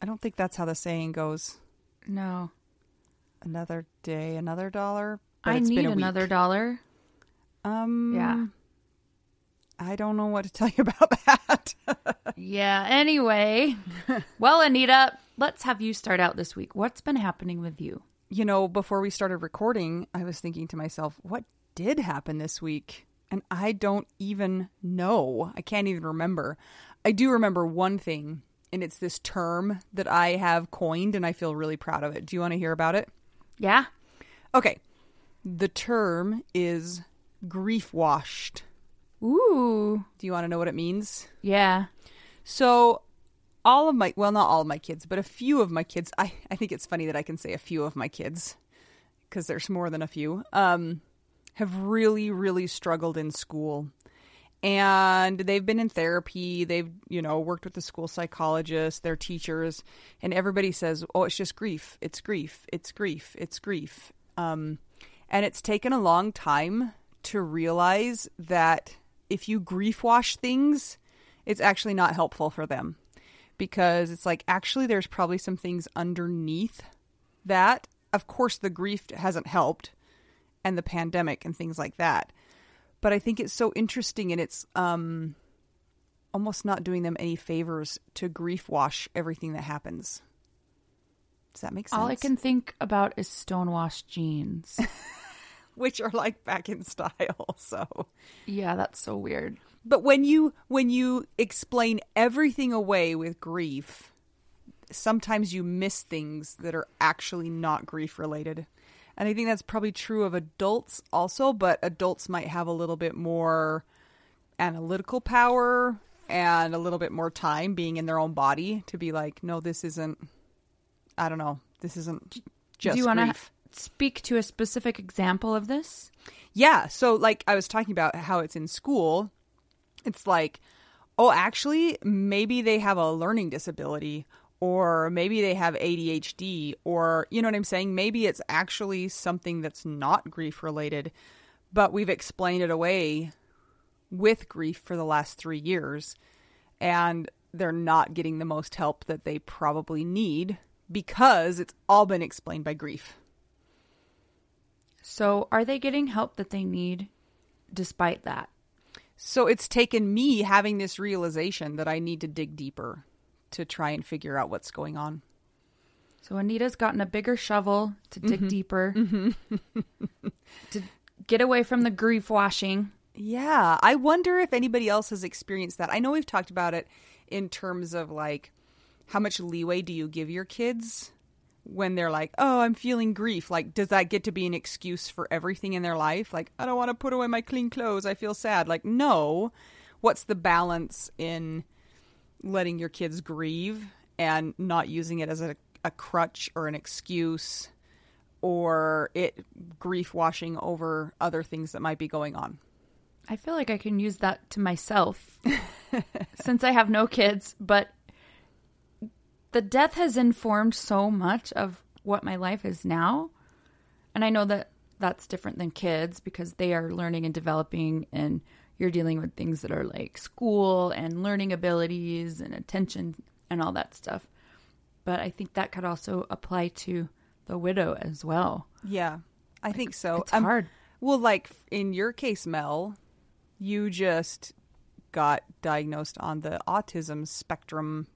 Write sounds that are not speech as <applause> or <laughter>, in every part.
I don't think that's how the saying goes. No. Another day, another dollar. I need a week. another dollar. Um, Yeah. I don't know what to tell you <laughs> about that. Yeah. Anyway, <laughs> well, Anita, let's have you start out this week. What's been happening with you? you know, before we started recording, I was thinking to myself, what did happen this week? And I don't even know. I can't even remember. I do remember one thing, and it's this term that I have coined, and I feel really proud of it. Do you want to hear about it? Yeah. Okay. The term is grief washed. Ooh. Do you want to know what it means? Yeah. So, all of my, well, not all of my kids, but a few of my kids, I, I think it's funny that I can say a few of my kids because there's more than a few, um, have really, really struggled in school. And they've been in therapy. They've, you know, worked with the school psychologist, their teachers, and everybody says, oh, it's just grief. It's grief. It's grief. It's grief. Um, and it's taken a long time to realize that if you grief wash things, it's actually not helpful for them because it's like actually there's probably some things underneath that. Of course, the grief hasn't helped and the pandemic and things like that. But I think it's so interesting and it's um almost not doing them any favors to grief wash everything that happens. Does that make sense? All I can think about is stonewashed jeans. <laughs> which are like back in style. <laughs> So yeah, that's so weird. But when you when you explain everything away with grief, sometimes you miss things that are actually not grief related. And I think that's probably true of adults also, but adults might have a little bit more analytical power and a little bit more time being in their own body to be like, no, this isn't I don't know, this isn't just Do you want to speak to a specific example of this? Yeah. So, like, I was talking about how it's in school. It's like, oh, actually, maybe they have a learning disability, or maybe they have ADHD, or, you know what I'm saying? Maybe it's actually something that's not grief related, but we've explained it away with grief for the last three years, and they're not getting the most help that they probably need because it's all been explained by grief. So, are they getting help that they need despite that? So it's taken me having this realization that I need to dig deeper to try and figure out what's going on. So, Anita's gotten a bigger shovel to dig mm-hmm. deeper, <laughs> mm-hmm. to get away from the grief washing. Yeah, I wonder if anybody else has experienced that. I know we've talked about it in terms of like how much leeway do you give your kids when they're like, "Oh, I'm feeling grief." Like does that get to be an excuse for everything in their life? Like, "I don't want to put away my clean clothes. I feel sad." Like, no. What's the balance in letting your kids grieve and not using it as a, a crutch or an excuse or it grief washing over other things that might be going on? I feel like I can use that to myself <laughs> since I have no kids, but the death has informed so much of what my life is now. And I know that that's different than kids because they are learning and developing, and you're dealing with things that are like school and learning abilities and attention and all that stuff. But I think that could also apply to the widow as well. Yeah, I think so. It's hard. Well, like in your case, Mel, you just got diagnosed on the autism spectrum.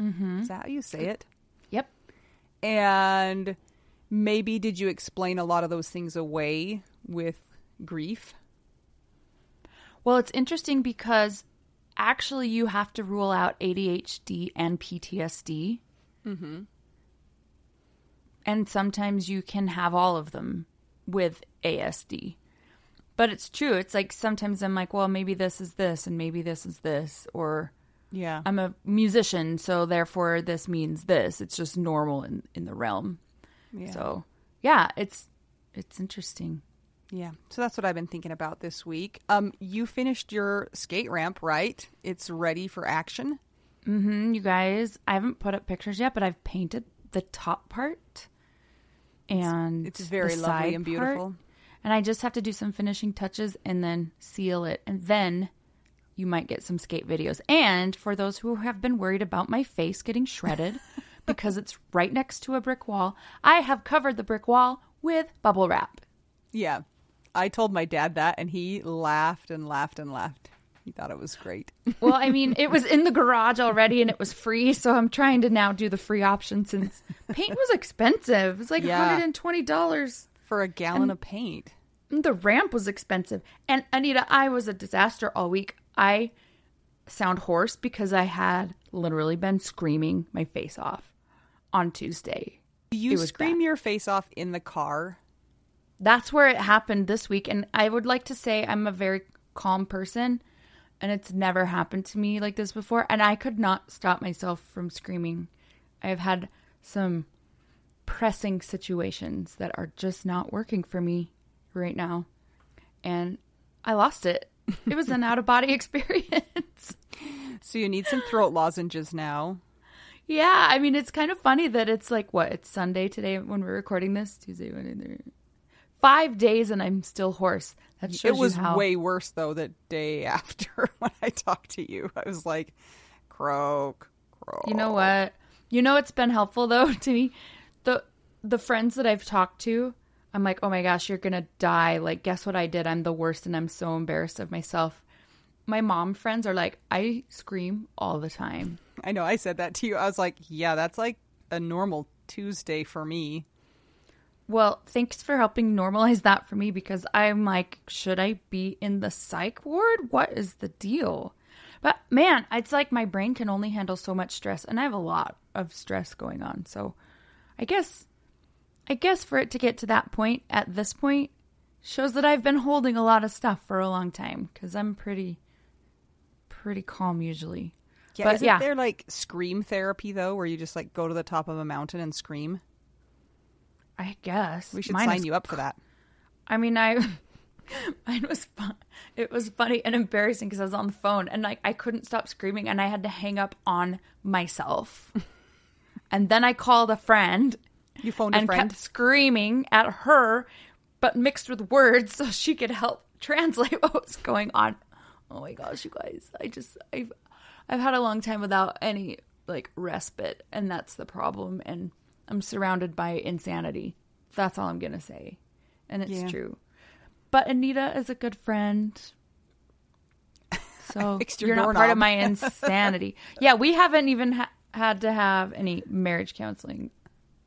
Mm-hmm. Is that how you say it? Yep. And maybe did you explain a lot of those things away with grief? Well, it's interesting because actually you have to rule out ADHD and PTSD. Mm-hmm. And sometimes you can have all of them with ASD. But it's true. It's like sometimes I'm like, well, maybe this is this and maybe this is this. Or Yeah. I'm a musician, so therefore this means this. It's just normal in, in the realm. yeah. So yeah, it's it's interesting. Yeah. So that's what I've been thinking about this week. Um, you finished your skate ramp, right? It's ready for action. hmm you guys, I haven't put up pictures yet, but I've painted the top part and It's very the lovely and part. beautiful. And I just have to do some finishing touches and then seal it. And then you might get some skate videos. And for those who have been worried about my face getting shredded <laughs> because it's right next to a brick wall, I have covered the brick wall with bubble wrap. Yeah. I told my dad that and he laughed and laughed and laughed. He thought it was great. <laughs> Well, I mean, it was in the garage already and it was free. So I'm trying to now do the free option since paint was expensive. It was like Yeah. $120. For a gallon of paint. The ramp was expensive. And Anita, I was a disaster all week. I sound hoarse because I had literally been screaming my face off on Tuesday. Do you scream your face off in the car? That's where it happened this week. And I would like to say I'm a very calm person and it's never happened to me like this before. And I could not stop myself from screaming. I've had some pressing situations that are just not working for me right now. And I lost it. It was an out of body <laughs> experience. So you need some throat lozenges now. yeah. I mean, it's kind of funny that it's like, what? It's Sunday today when we're recording this? Tuesday, Wednesday. Five days and I'm still hoarse. That shows it was you how way worse though the day <laughs> after when I talked to you. I was like, croak, croak. You know what? You know it's been helpful though <laughs> to me? The the friends that I've talked to, I'm like, "Oh my gosh, you're going to die. Like guess what I did? I'm the worst and I'm so embarrassed of myself." My mom friends are like, "I scream all the time." I know I said that to you. I was like, yeah, that's like a normal Tuesday for me. Well, thanks for helping normalize that for me because I'm like, should I be in the psych ward? What is the deal? But man, it's like my brain can only handle so much stress and I have a lot of stress going on. So I guess I guess for it to get to that point at this point shows that I've been holding a lot of stuff for a long time cuz I'm pretty pretty calm usually. Yeah, But isn't yeah. there like scream therapy though, where you just like go to the top of a mountain and scream? I guess We should Mine sign is you up for that. I mean, I <laughs> mine was fun. It was funny and embarrassing because I was on the phone and like I couldn't stop screaming and I had to hang up on myself. <laughs> and then I called a friend You phoned a and friend. kept screaming at her, but mixed with words so she could help translate <laughs> what was going on. Oh my gosh, you guys! I just I've I've had a long time without any like respite, and that's the problem. And I'm surrounded by insanity. That's all I'm gonna say, and it's Yeah. true. But Anita is a good friend. So <laughs> you're not part of my <laughs> insanity. yeah, we haven't even ha- had to have any marriage counseling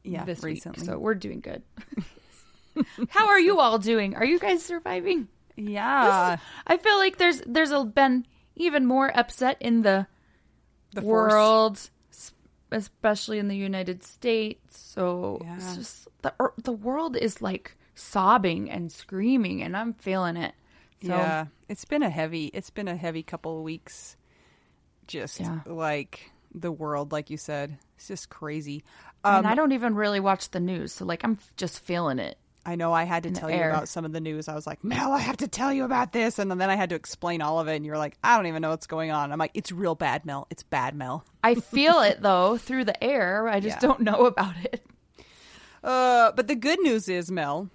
Yeah, this recently. week, so we're doing good. <laughs> How are you all doing? Are you guys surviving? yeah, I feel like there's there's a, been even more upset in the, the world, s- especially in the United States. So Yeah. it's just the the world is like sobbing and screaming, and I'm feeling it. So yeah, it's been a heavy. It's been a heavy couple of weeks. Just Yeah. like the world, like you said, it's just crazy. and Um, I don't even really watch the news, so like I'm just feeling it. I know I had to tell you air. about some of the news. I was like, Mel, I have to tell you about this, and then I had to explain all of it. And you're like, I don't even know what's going on. I'm like, it's real bad, Mel. It's bad, Mel. I <laughs> feel it though through the air. I just Yeah. don't know <laughs> about it. Uh, but the good news is, Mel,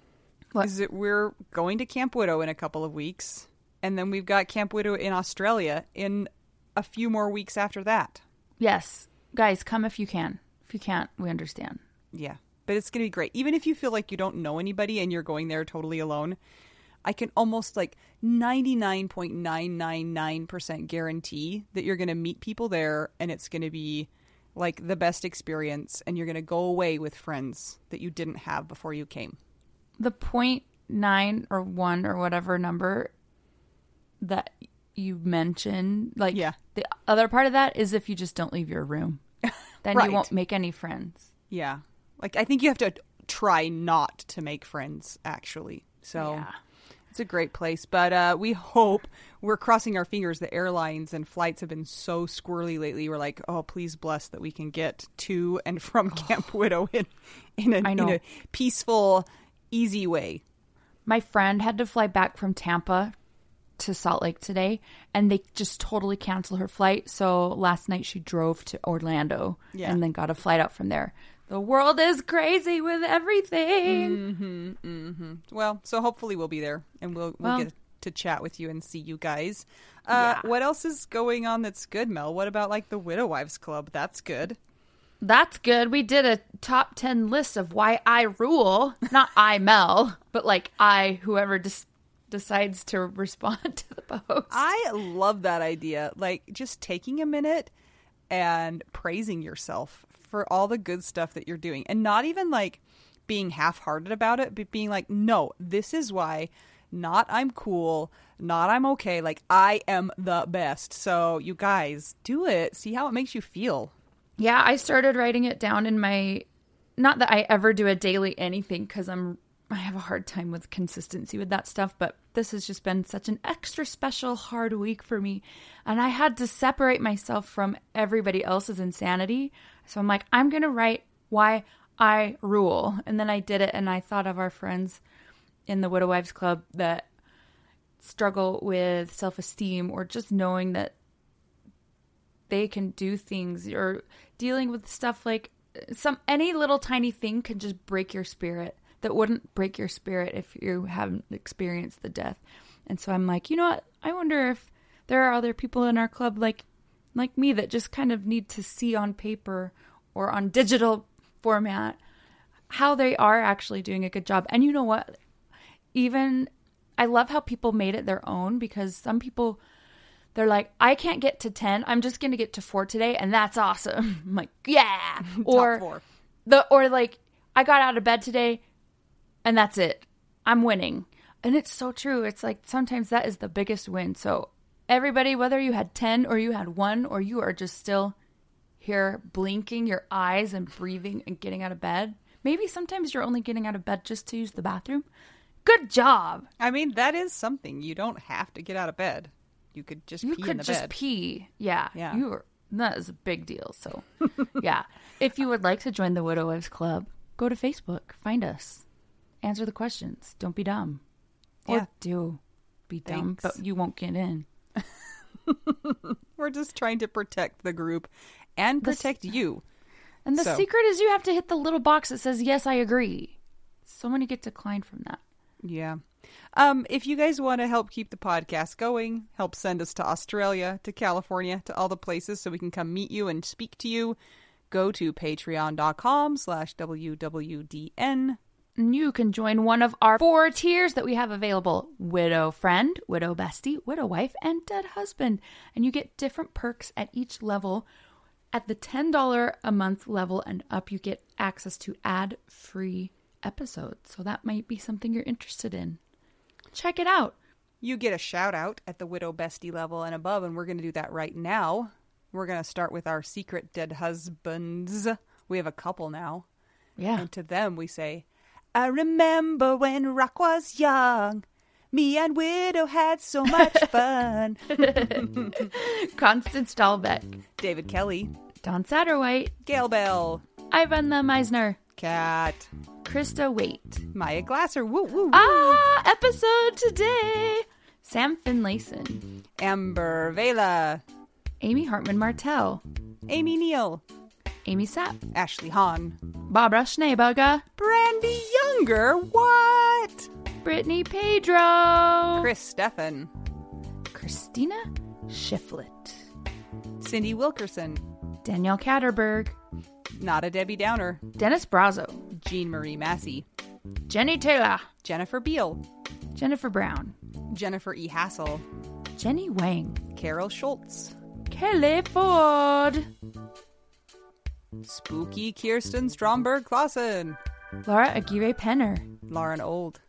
What? is that we're going to Camp Widow in a couple of weeks, and then we've got Camp Widow in Australia in a few more weeks after that. Yes, guys, come if you can. If you can't, we understand. Yeah, but it's going to be great. Even if you feel like you don't know anybody and you're going there totally alone, I can almost like 99.999% guarantee that you're going to meet people there and it's going to be like the best experience and you're going to go away with friends that you didn't have before you came. the point nine or one or whatever number that you mentioned, like Yeah. the other part of that is if you just don't leave your room, then <laughs> Right. you won't make any friends. Yeah. Like I think you have to try not to make friends actually. So Yeah. it's a great place, but uh we hope we're crossing our fingers the airlines and flights have been so squirrely lately. We're like, "Oh, please bless that we can get to and from Camp Widow in in a, in a peaceful easy way." My friend had to fly back from Tampa to Salt Lake today, and they just totally canceled her flight. So last night she drove to Orlando Yeah. and then got a flight out from there. The world is crazy with everything. Well, so hopefully we'll be there and we'll we'll Well- get to chat with you and see you guys. Uh, Yeah. What else is going on that's good, Mel? What about like the Widow Wives Club? That's good. That's good. We did a top 10 list of why I rule. Not <laughs> I, Mel, but like I, whoever dis- decides to <laughs> respond to the post. I love that idea. Like just taking a minute and praising yourself for all the good stuff that you're doing and not even like being half-hearted about it, but being like, "No, this is why not I'm cool, not I'm okay, like I am the best." So, you guys, do it. See how it makes you feel. yeah, I started writing it down in my. Not that I ever do a daily anything because I'm. I have a hard time with consistency with that stuff, but this has just been such an extra special hard week for me. And I had to separate myself from everybody else's insanity. So I'm like, I'm going to write why I rule. And then I did it, and I thought of our friends in the Widow Wives Club that struggle with self esteem or just knowing that they can do things or dealing with stuff like uh, some any little tiny thing can just break your spirit that wouldn't break your spirit if you haven't experienced the death. And so I'm like, you know what? I wonder if there are other people in our club like like me that just kind of need to see on paper or on digital format how they are actually doing a good job. And you know what? Even I love how people made it their own because some people they're like, I can't get to 10. I'm just going to get to 4 today and that's awesome. <laughs> I'm like, yeah. <laughs> or the or like I got out of bed today and that's it. I'm winning. And it's so true. It's like sometimes that is the biggest win. So everybody whether you had 10 or you had 1 or you are just still here blinking your eyes and breathing and getting out of bed. Maybe sometimes you're only getting out of bed just to use the bathroom. Good job. I mean, that is something. You don't have to get out of bed. You could just You pee in could the just bed. pee. Yeah. Yeah. You were that is a big deal. So <laughs> yeah. If you would like to join the Widow Wives Club, go to Facebook, find us. Answer the questions. Don't be dumb. Or Yeah. do be dumb, Thanks. but you won't get in. <laughs> We're just trying to protect the group and The protect you. And the So- secret is you have to hit the little box that says yes, I agree. So many get declined from that. Yeah. Um, if you guys want to help keep the podcast going, help send us to Australia, to California, to all the places so we can come meet you and speak to you, go to patreon.com slash WWDN. You can join one of our four tiers that we have available Widow Friend, Widow Bestie, Widow Wife, and Dead Husband. And you get different perks at each level. At the $10 a month level and up, you get access to ad free episodes. So that might be something you're interested in. Check it out. You get a shout out at the Widow Bestie level and above, and we're going to do that right now. We're going to start with our secret dead husbands. We have a couple now. Yeah. And to them, we say, I remember when Rock was young. Me and Widow had so much <laughs> fun. <laughs> Constance Dahlbeck, David Kelly, Don Satterwhite, Gail Bell, Ivan the Meisner, Cat, Krista Waite. Maya Glasser, woo woo, woo. Ah, episode today. Sam Finlayson, Amber Vela, Amy Hartman Martell, Amy Neal, Amy Sapp, Ashley Hahn, Barbara Schneeberger, Brandy Younger, what? Brittany Pedro, Chris Steffen, Christina Shiflett, Cindy Wilkerson, Danielle Catterberg, Not a Debbie Downer, Dennis Brazo, Jean Marie Massey, Jenny Taylor, Jennifer Beal, Jennifer Brown, Jennifer E. Hassel, Jenny Wang, Carol Schultz, Kelly Ford, Spooky Kirsten Stromberg Clausen, Laura Aguirre Penner, Lauren Old,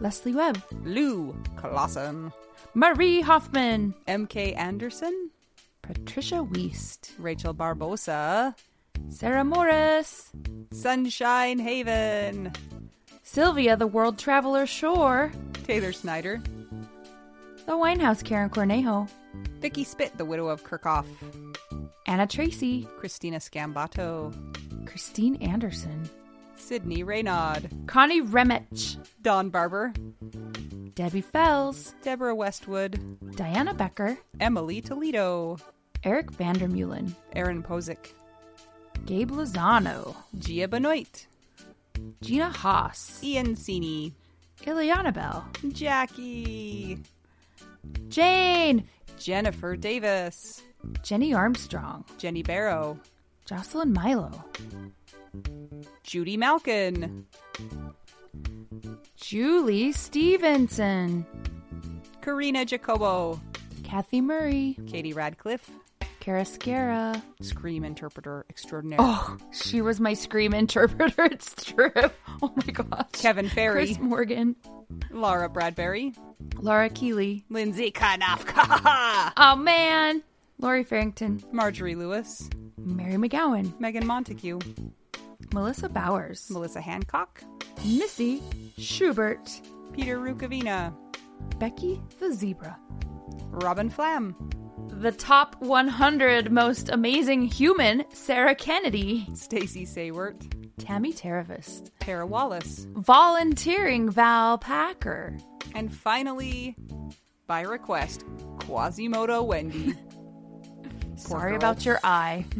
Leslie Webb, Lou Clausen, Marie Hoffman, M.K. Anderson, Patricia Weist, Rachel Barbosa, Sarah Morris, Sunshine Haven, Sylvia the World Traveler Shore, Taylor Snyder, The Winehouse Karen Cornejo, Vicky Spit, the widow of Kirchhoff, Anna Tracy, Christina Scambato, Christine Anderson, Sydney Raynaud, Connie Remich, Don Barber, Debbie Fells, Deborah Westwood, Diana Becker, Emily Toledo, Eric Vandermeulen, Aaron Posick, Gabe Lozano, Gia Benoit, Gina Haas, Ian Sini, Ileana Bell, Jackie, Jane, Jennifer Davis, Jenny Armstrong, Jenny Barrow, Jocelyn Milo, Judy Malkin, Julie Stevenson, Karina Jacobo, Kathy Murray, Katie Radcliffe, Kara Scara. Scream Interpreter Extraordinaire, Oh, she was my scream <laughs> interpreter. It's true. Oh my gosh. Kevin Ferry, Chris Morgan, Laura Bradbury, Laura Keeley. Lindsay Kanafka, Oh man. Lori Farrington, Marjorie Lewis, Mary McGowan, Megan Montague, Melissa Bowers, Melissa Hancock, Missy Schubert, Peter Rukavina, Becky the Zebra. Robin Flam, The top 100 most amazing human, Sarah Kennedy, Stacy Saywert, Tammy Teravist, Tara Wallace, volunteering Val Packer, and finally, by request, Quasimodo Wendy. <laughs> Sorry girl. about your eye. <laughs>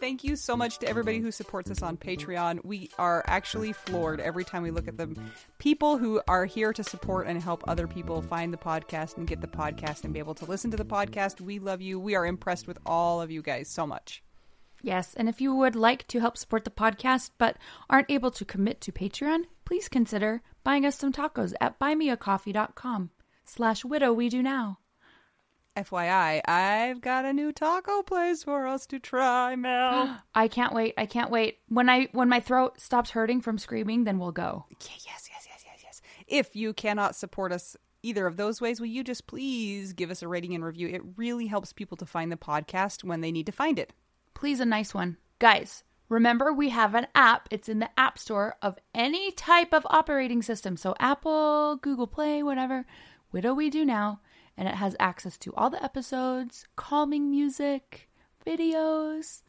Thank you so much to everybody who supports us on Patreon. We are actually floored every time we look at the people who are here to support and help other people find the podcast and get the podcast and be able to listen to the podcast. We love you. We are impressed with all of you guys so much. Yes, and if you would like to help support the podcast but aren't able to commit to Patreon, please consider buying us some tacos at buymeacoffee.com slash widow we do now. FYI, I've got a new taco place for us to try, Mel. <gasps> I can't wait. I can't wait. When I when my throat stops hurting from screaming, then we'll go. Yeah, yes, yes, yes, yes, yes. If you cannot support us either of those ways, will you just please give us a rating and review? It really helps people to find the podcast when they need to find it. Please a nice one. Guys, remember we have an app. It's in the App Store of any type of operating system. So Apple, Google Play, whatever. What do We Do Now. And it has access to all the episodes, calming music, videos,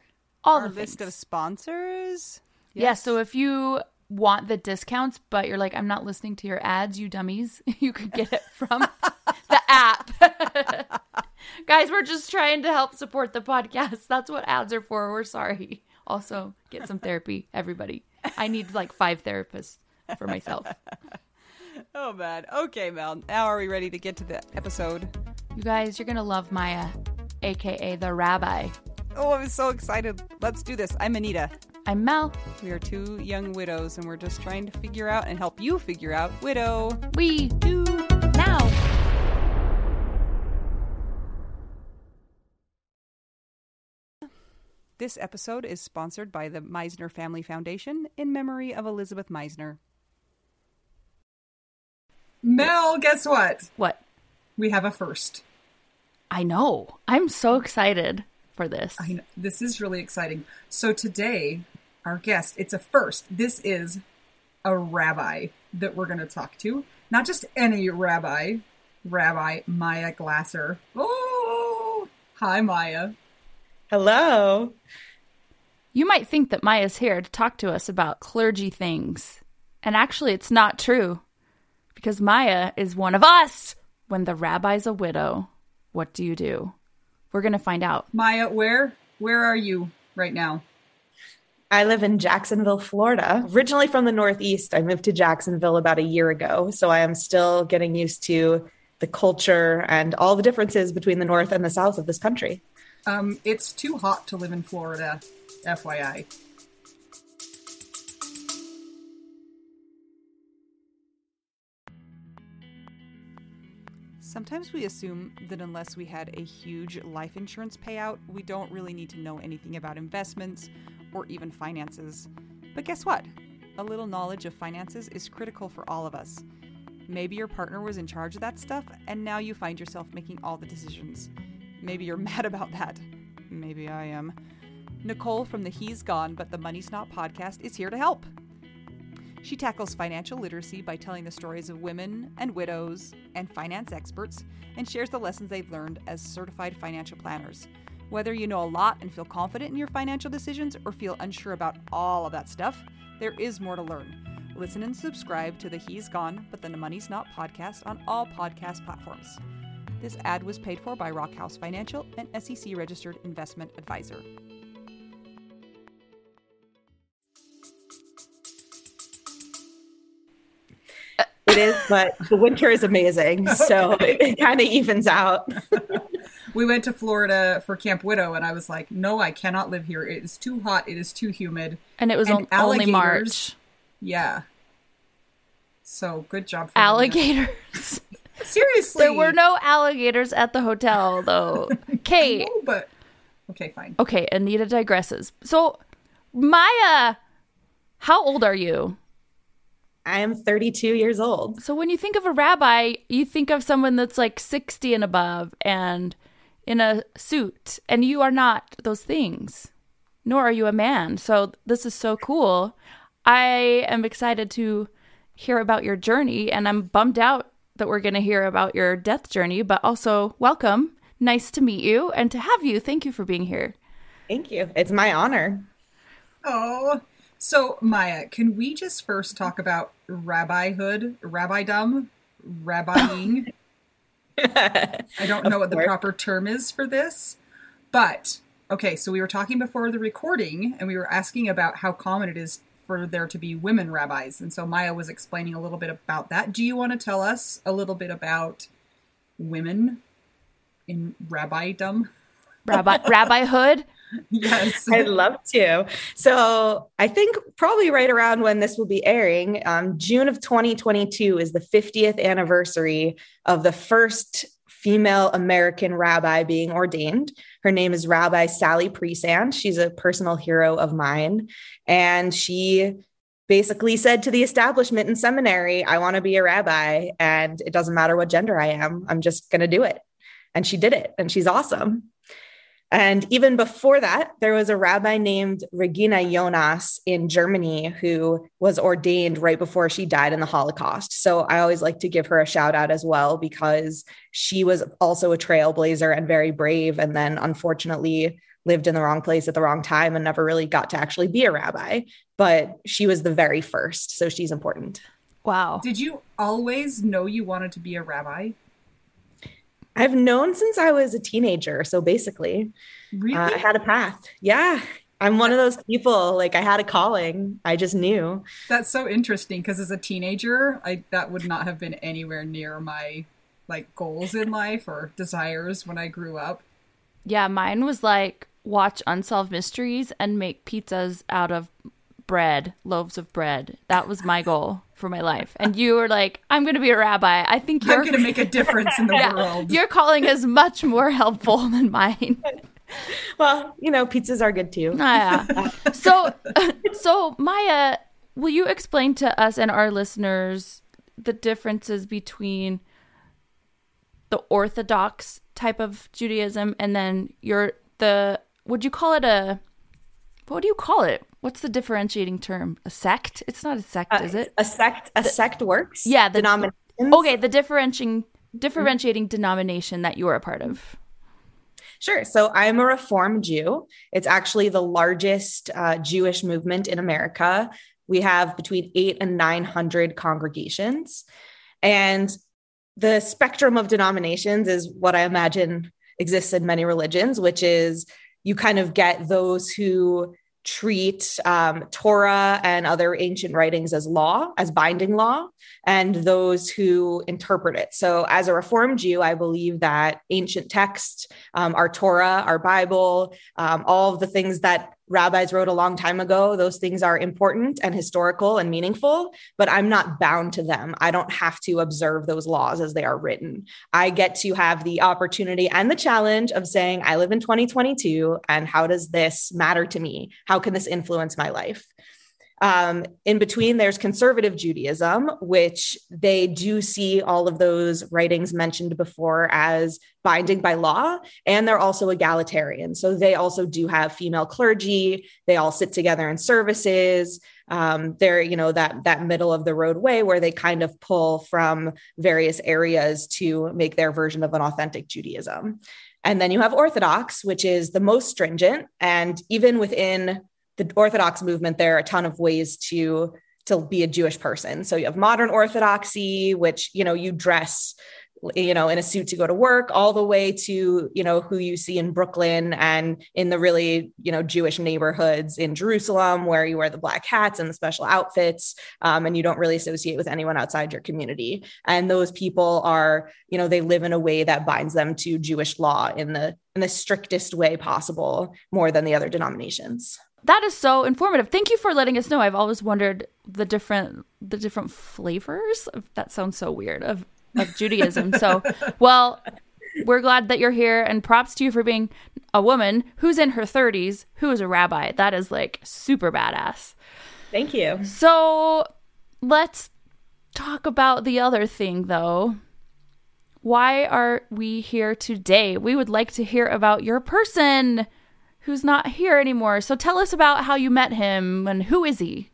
all Our the list things. of sponsors. Yeah, so if you want the discounts, but you're like, I'm not listening to your ads, you dummies, <laughs> you could get it from <laughs> the app. <laughs> Guys, we're just trying to help support the podcast. That's what ads are for. We're sorry. Also, get some therapy, everybody. I need like five therapists for myself. <laughs> Oh man. Okay, Mel. Now are we ready to get to the episode? You guys, you're going to love Maya, aka the rabbi. Oh, I'm so excited. Let's do this. I'm Anita. I'm Mel. We are two young widows and we're just trying to figure out and help you figure out widow. We do now. This episode is sponsored by the Misner Family Foundation in memory of Elisabeth Misner. Mel, guess what? What? We have a first. I know. I'm so excited for this. I know, this is really exciting. So today, our guest, it's a first. This is a rabbi that we're going to talk to. Not just any rabbi, Rabbi Maya Glasser. Oh, hi, Maya. Hello. You might think that Maya's here to talk to us about clergy things. And actually, it's not true. Because Maya is one of us. When the rabbi's a widow, what do you do? We're going to find out. Maya, where where are you right now? I live in Jacksonville, Florida. Originally from the Northeast, I moved to Jacksonville about a year ago. So I am still getting used to the culture and all the differences between the North and the South of this country. Um, it's too hot to live in Florida, FYI. Sometimes we assume that unless we had a huge life insurance payout, we don't really need to know anything about investments or even finances. But guess what? A little knowledge of finances is critical for all of us. Maybe your partner was in charge of that stuff, and now you find yourself making all the decisions. Maybe you're <laughs> mad about that. Maybe I am. Nicole from the He's Gone But the Money's Not podcast is here to help. She tackles financial literacy by telling the stories of women and widows and finance experts and shares the lessons they've learned as certified financial planners. Whether you know a lot and feel confident in your financial decisions or feel unsure about all of that stuff, there is more to learn. Listen and subscribe to the He's Gone But the Money's Not podcast on all podcast platforms. This ad was paid for by Rockhouse Financial, an SEC registered investment advisor. It is, but the winter is amazing. <laughs> So it, it kind of evens out. We went to Florida for Camp Widow, and I was like, no, I cannot live here. It is too hot. It is too humid. And it was And on- only alligators. March. Yeah. So good job for Alligators. <laughs> Seriously. there were no alligators at the hotel, though. <laughs> Kate. No, but okay, fine. Okay, Anita digresses. So, Maya, how old are you? I am 32 years old. So, when you think of a rabbi, you think of someone that's like 60 and above and in a suit, and you are not those things, nor are you a man. So, this is so cool. I am excited to hear about your journey, and I'm bummed out that we're going to hear about your death journey, but also welcome. Nice to meet you and to have you. Thank you for being here. Thank you. It's my honor. Oh. So, Maya, can we just first talk about rabbihood, rabbidom, rabbiing? <laughs> I don't know what the proper term is for this, but okay, so we were talking before the recording and we were asking about how common it is for there to be women rabbis. And so Maya was explaining a little bit about that. Do you want to tell us a little bit about women in rabbidom? Rabbi Rabbi Hood. <laughs> Yes. I'd love to. So I think probably right around when this will be airing, um, June of 2022 is the 50th anniversary of the first female American rabbi being ordained. Her name is Rabbi Sally Priesand. She's a personal hero of mine. And she basically said to the establishment in seminary, I want to be a rabbi, and it doesn't matter what gender I am, I'm just going to do it. And she did it, and she's awesome. And even before that, there was a rabbi named Regina Jonas in Germany who was ordained right before she died in the Holocaust. So I always like to give her a shout out as well because she was also a trailblazer and very brave. And then unfortunately, lived in the wrong place at the wrong time and never really got to actually be a rabbi. But she was the very first. So she's important. Wow. Did you always know you wanted to be a rabbi? I've known since I was a teenager. So basically, Really? Uh, I had a path. Yeah. I'm one of those people. Like I had a calling. I just knew. That's so interesting because as a teenager, I that would not have been anywhere near my like goals in life or desires when I grew up. Yeah, mine was like watch unsolved mysteries and make pizzas out of bread, loaves of bread. That was my goal for my life. And you were like, I'm going to be a rabbi. I think you're going to make a <laughs> difference in the Yeah, world. Your calling is much more helpful than mine. <laughs> Well, you know, pizzas are good too. Ah, yeah. So, <laughs> so Maya, will you explain to us and our listeners the differences between the Orthodox type of Judaism and then your the would you call it a what do you call it? What's the differentiating term? A sect? It's not a sect, Uh, is it? A sect. A sect works. Yeah, the- denomination. Okay, the differentiating differentiating denomination that you are a part of. Sure. So I'm a Reform Jew. It's actually the largest uh, Jewish movement in America. We have between eight and 900 congregations. And the spectrum of denominations is what I imagine exists in many religions, which is you kind of get those who treat um, Torah and other ancient writings as law, as binding law, and those who interpret it. So, as a Reformed Jew, I believe that ancient texts, um, our Torah, our Bible, um, all of the things that rabbis wrote a long time ago, those things are important and historical and meaningful, but I'm not bound to them. I don't have to observe those laws as they are written. I get to have the opportunity and the challenge of saying, I live in 2022, and how does this matter to me? How can this influence my life? Um, in between, there's conservative Judaism, which they do see all of those writings mentioned before as binding by law, and they're also egalitarian. So they also do have female clergy. They all sit together in services. Um, they're, you know, that that middle of the road way where they kind of pull from various areas to make their version of an authentic Judaism. And then you have Orthodox, which is the most stringent, and even within the Orthodox movement, there are a ton of ways to to be a Jewish person. So you have modern Orthodoxy, which you know you dress, you know, in a suit to go to work, all the way to you know who you see in Brooklyn and in the really you know Jewish neighborhoods in Jerusalem, where you wear the black hats and the special outfits, um, and you don't really associate with anyone outside your community. And those people are, you know, they live in a way that binds them to Jewish law in the in the strictest way possible, more than the other denominations. That is so informative. Thank you for letting us know. I've always wondered the different the different flavors. That sounds so weird of of Judaism. So, <laughs> well, we're glad that you're here and props to you for being a woman who's in her 30s who is a rabbi. That is like super badass. Thank you. So, let's talk about the other thing though. Why are we here today? We would like to hear about your person who's not here anymore. So tell us about how you met him and who is he?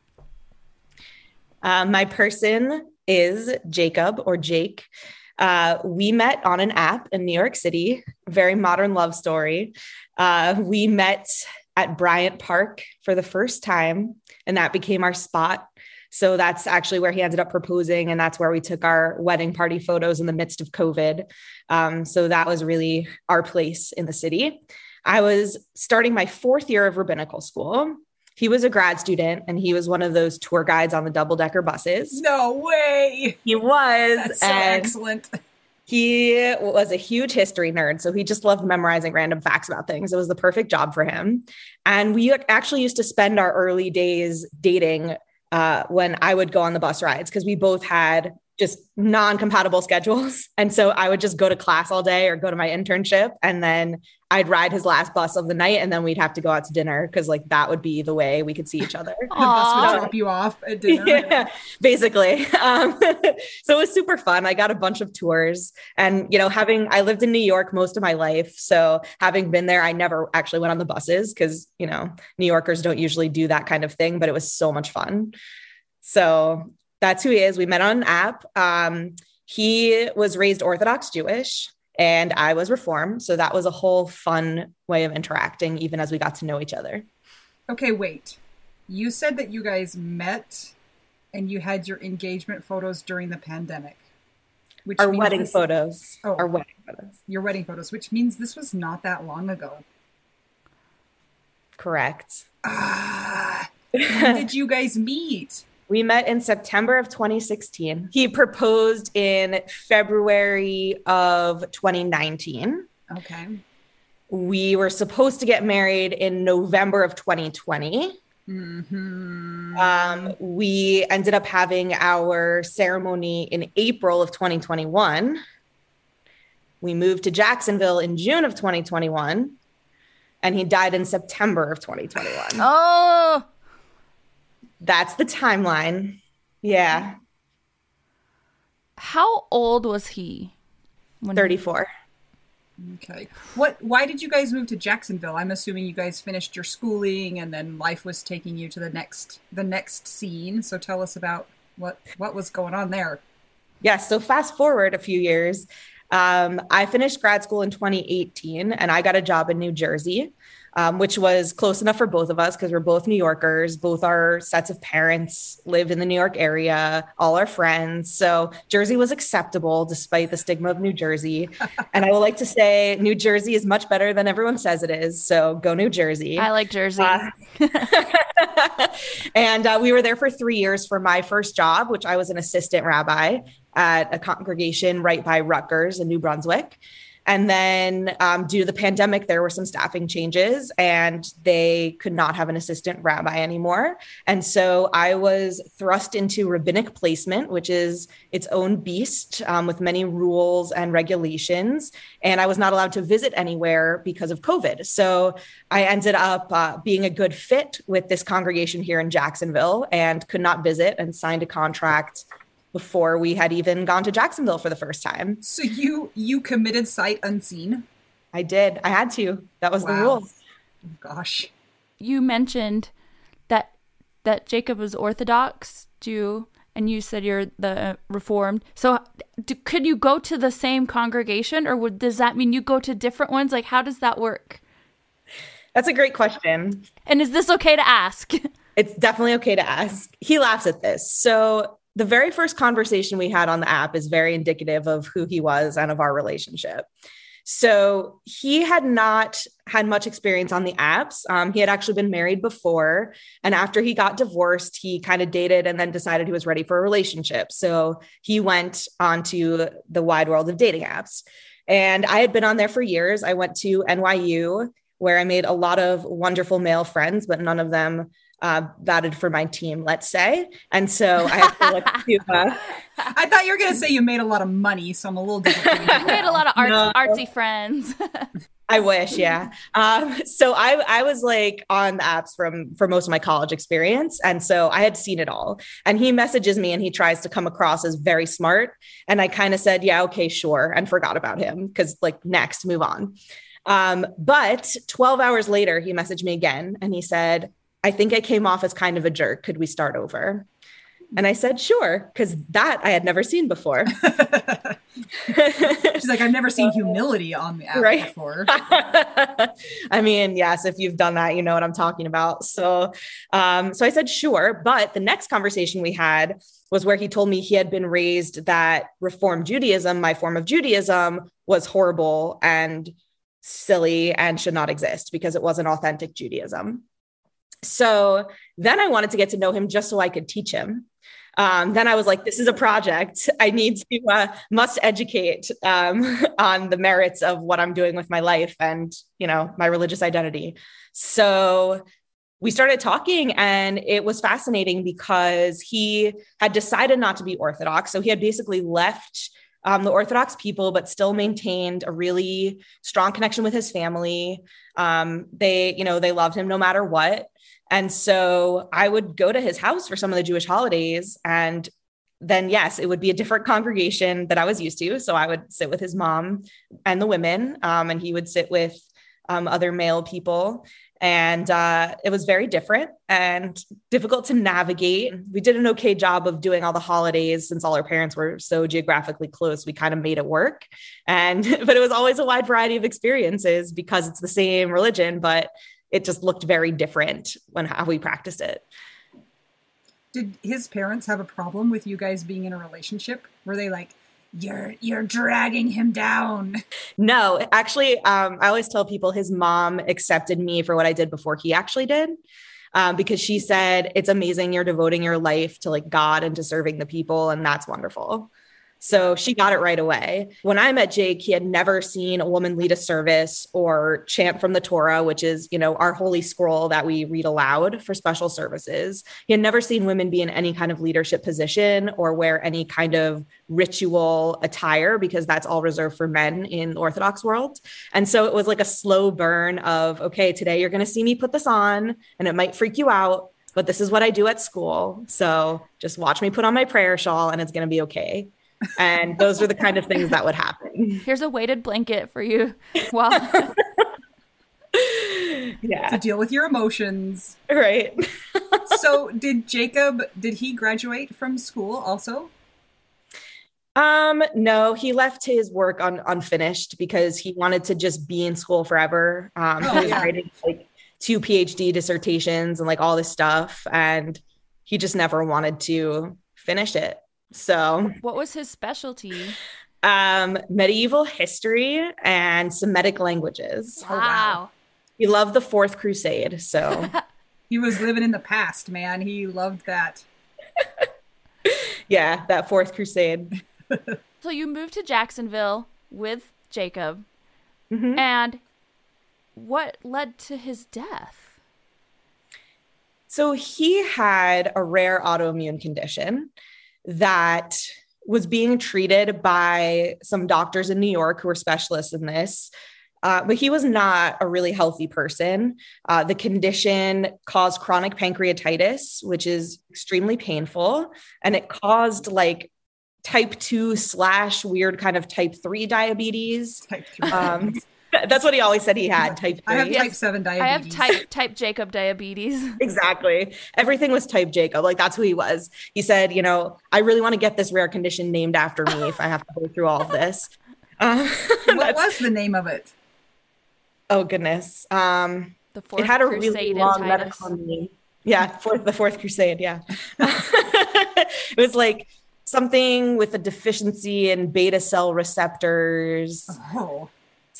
Uh, my person is Jacob or Jake. Uh, we met on an app in New York City, very modern love story. Uh, we met at Bryant Park for the first time, and that became our spot. So that's actually where he ended up proposing, and that's where we took our wedding party photos in the midst of COVID. Um, so that was really our place in the city. I was starting my fourth year of rabbinical school. He was a grad student and he was one of those tour guides on the double decker buses. No way. He was. That's so excellent. he was a huge history nerd. So he just loved memorizing random facts about things. It was the perfect job for him. And we actually used to spend our early days dating uh, when I would go on the bus rides because we both had just non-compatible schedules. <laughs> And so I would just go to class all day or go to my internship and then I'd ride his last bus of the night and then we'd have to go out to dinner because like that would be the way we could see each other. The bus would drop you off at dinner. <laughs> yeah, basically. <laughs> Um, so it was super fun. I got a bunch of tours and, you know, having, I lived in New York most of my life. So having been there, I never actually went on the buses because, you know, New Yorkers don't usually do that kind of thing, but it was so much fun. So that's who he is. We met on an app. Um, he was raised Orthodox Jewish and I was Reformed. So that was a whole fun way of interacting, even as we got to know each other. Okay, wait. You said that you guys met and you had your engagement photos during the pandemic. Which Our wedding this- photos. Oh. Our wedding photos. Your wedding photos, which means this was not that long ago. Correct. Ah, when did you guys meet? We met in September of 2016. He proposed in February of 2019. Okay. We were supposed to get married in November of 2020. hmm Um, we ended up having our ceremony in April of 2021. We moved to Jacksonville in June of 2021, and he died in September of 2021. Oh, That's the timeline. Yeah, how old was he? When 34. Okay. What? Why did you guys move to Jacksonville? I'm assuming you guys finished your schooling and then life was taking you to the next the next scene. So tell us about what what was going on there. Yes. So fast forward a few years. Um, I finished grad school in 2018 and I got a job in New Jersey, um, which was close enough for both of us because we're both New Yorkers. Both our sets of parents live in the New York area, all our friends. So Jersey was acceptable despite the stigma of New Jersey. <laughs> and I would like to say New Jersey is much better than everyone says it is. So go New Jersey. I like Jersey. Uh, <laughs> and uh, we were there for three years for my first job, which I was an assistant rabbi at a congregation right by Rutgers in New Brunswick. And then, um, due to the pandemic, there were some staffing changes and they could not have an assistant rabbi anymore. And so I was thrust into rabbinic placement, which is its own beast um, with many rules and regulations. And I was not allowed to visit anywhere because of COVID. So I ended up uh, being a good fit with this congregation here in Jacksonville and could not visit and signed a contract before we had even gone to Jacksonville for the first time. So you you committed sight unseen. I did. I had to. That was the Wow. rules. Gosh. you mentioned that that Jacob was Orthodox Jew, and you said you're the Reformed. So, d could you go to the same congregation, or would does that mean you go to different ones? Like, how does that work? That's a great question. And is this okay to ask? <laughs> It's definitely okay to ask. He laughs at this. So, the very first conversation we had on the app is very indicative of who he was and of our relationship. So, he had not had much experience on the apps. Um, he had actually been married before. And after he got divorced, he kind of dated and then decided he was ready for a relationship. So, he went onto the wide world of dating apps. And I had been on there for years. I went to NYU where I made a lot of wonderful male friends, but none of them uh, batted for my team, let's say. And so I had to look to, uh, <laughs> I thought you were gonna say you made a lot of money, so I'm a little disappointed. <laughs> I made a lot of arts, No. artsy friends. I wish, yeah. Um, so I I was like on the apps from for most of my college experience, and so I had seen it all. And he messages me, and he tries to come across as very smart, and I kind of said, yeah, okay, sure, and forgot about him because like next, move on. Um, but 12 hours later, he messaged me again, and he said, I think I came off as kind of a jerk. Could we start over? And I said, sure, because that I had never seen before. <laughs> She's like, I've never seen humility on the app Right. before. <laughs> I mean, yes, if you've done that, you know what I'm talking about. So, um, so I said sure. But the next conversation we had was where he told me he had been raised that Reform Judaism, my form of Judaism, was horrible and silly and should not exist because it wasn't authentic Judaism. So then I wanted to get to know him just so I could teach him. Um, then I was like, this is a project. I need to uh, must educate um, <laughs> on the merits of what I'm doing with my life and you know my religious identity. So we started talking, and it was fascinating because he had decided not to be Orthodox. So he had basically left um, the Orthodox people, but still maintained a really strong connection with his family. Um, they, you know, they loved him no matter what. And so I would go to his house for some of the Jewish holidays. And then, yes, it would be a different congregation that I was used to. So I would sit with his mom and the women, um, and he would sit with um, other male people. And uh, it was very different and difficult to navigate. We did an okay job of doing all the holidays since all our parents were so geographically close. We kind of made it work. And, <laughs> but it was always a wide variety of experiences because it's the same religion, but it just looked very different when how we practiced it. Did his parents have a problem with you guys being in a relationship? Were they like, "You're you're dragging him down"? No, actually, um, I always tell people his mom accepted me for what I did before he actually did. um, because she said it's amazing you're devoting your life to like God and to serving the people, and that's wonderful. So she got it right away. When I met Jake, he had never seen a woman lead a service or chant from the Torah, which is, you know, our holy scroll that we read aloud for special services. He had never seen women be in any kind of leadership position or wear any kind of ritual attire because that's all reserved for men in the Orthodox world. And so it was like a slow burn of, okay, today you're going to see me put this on and it might freak you out, but this is what I do at school. So just watch me put on my prayer shawl and it's going to be okay and those are the kind of things that would happen. Here's a weighted blanket for you. Well, <laughs> yeah, to deal with your emotions. Right. <laughs> so, did Jacob did he graduate from school also? Um, no, he left his work un- unfinished because he wanted to just be in school forever. Um, oh, he was yeah. writing like two PhD dissertations and like all this stuff, and he just never wanted to finish it. So, what was his specialty? Um, medieval history and Semitic languages. Wow. Oh, wow. He loved the Fourth Crusade. So, <laughs> he was living in the past, man. He loved that. <laughs> yeah, that Fourth Crusade. <laughs> so, you moved to Jacksonville with Jacob. Mm-hmm. And what led to his death? So, he had a rare autoimmune condition that was being treated by some doctors in New York who were specialists in this. Uh, but he was not a really healthy person. Uh, the condition caused chronic pancreatitis, which is extremely painful, and it caused like type two slash weird kind of type three diabetes. Type three. Um, That's what he always said he had. Type. Three. I have type seven diabetes. I have type type Jacob diabetes. <laughs> exactly. Everything was type Jacob. Like that's who he was. He said, you know, I really want to get this rare condition named after me if I have to go through all of this. Uh, <laughs> <laughs> what was the name of it? Oh goodness. Um, the fourth it had a crusade really long medical name. Yeah, fourth, the fourth crusade. Yeah, it was like something with a deficiency in beta cell receptors. Oh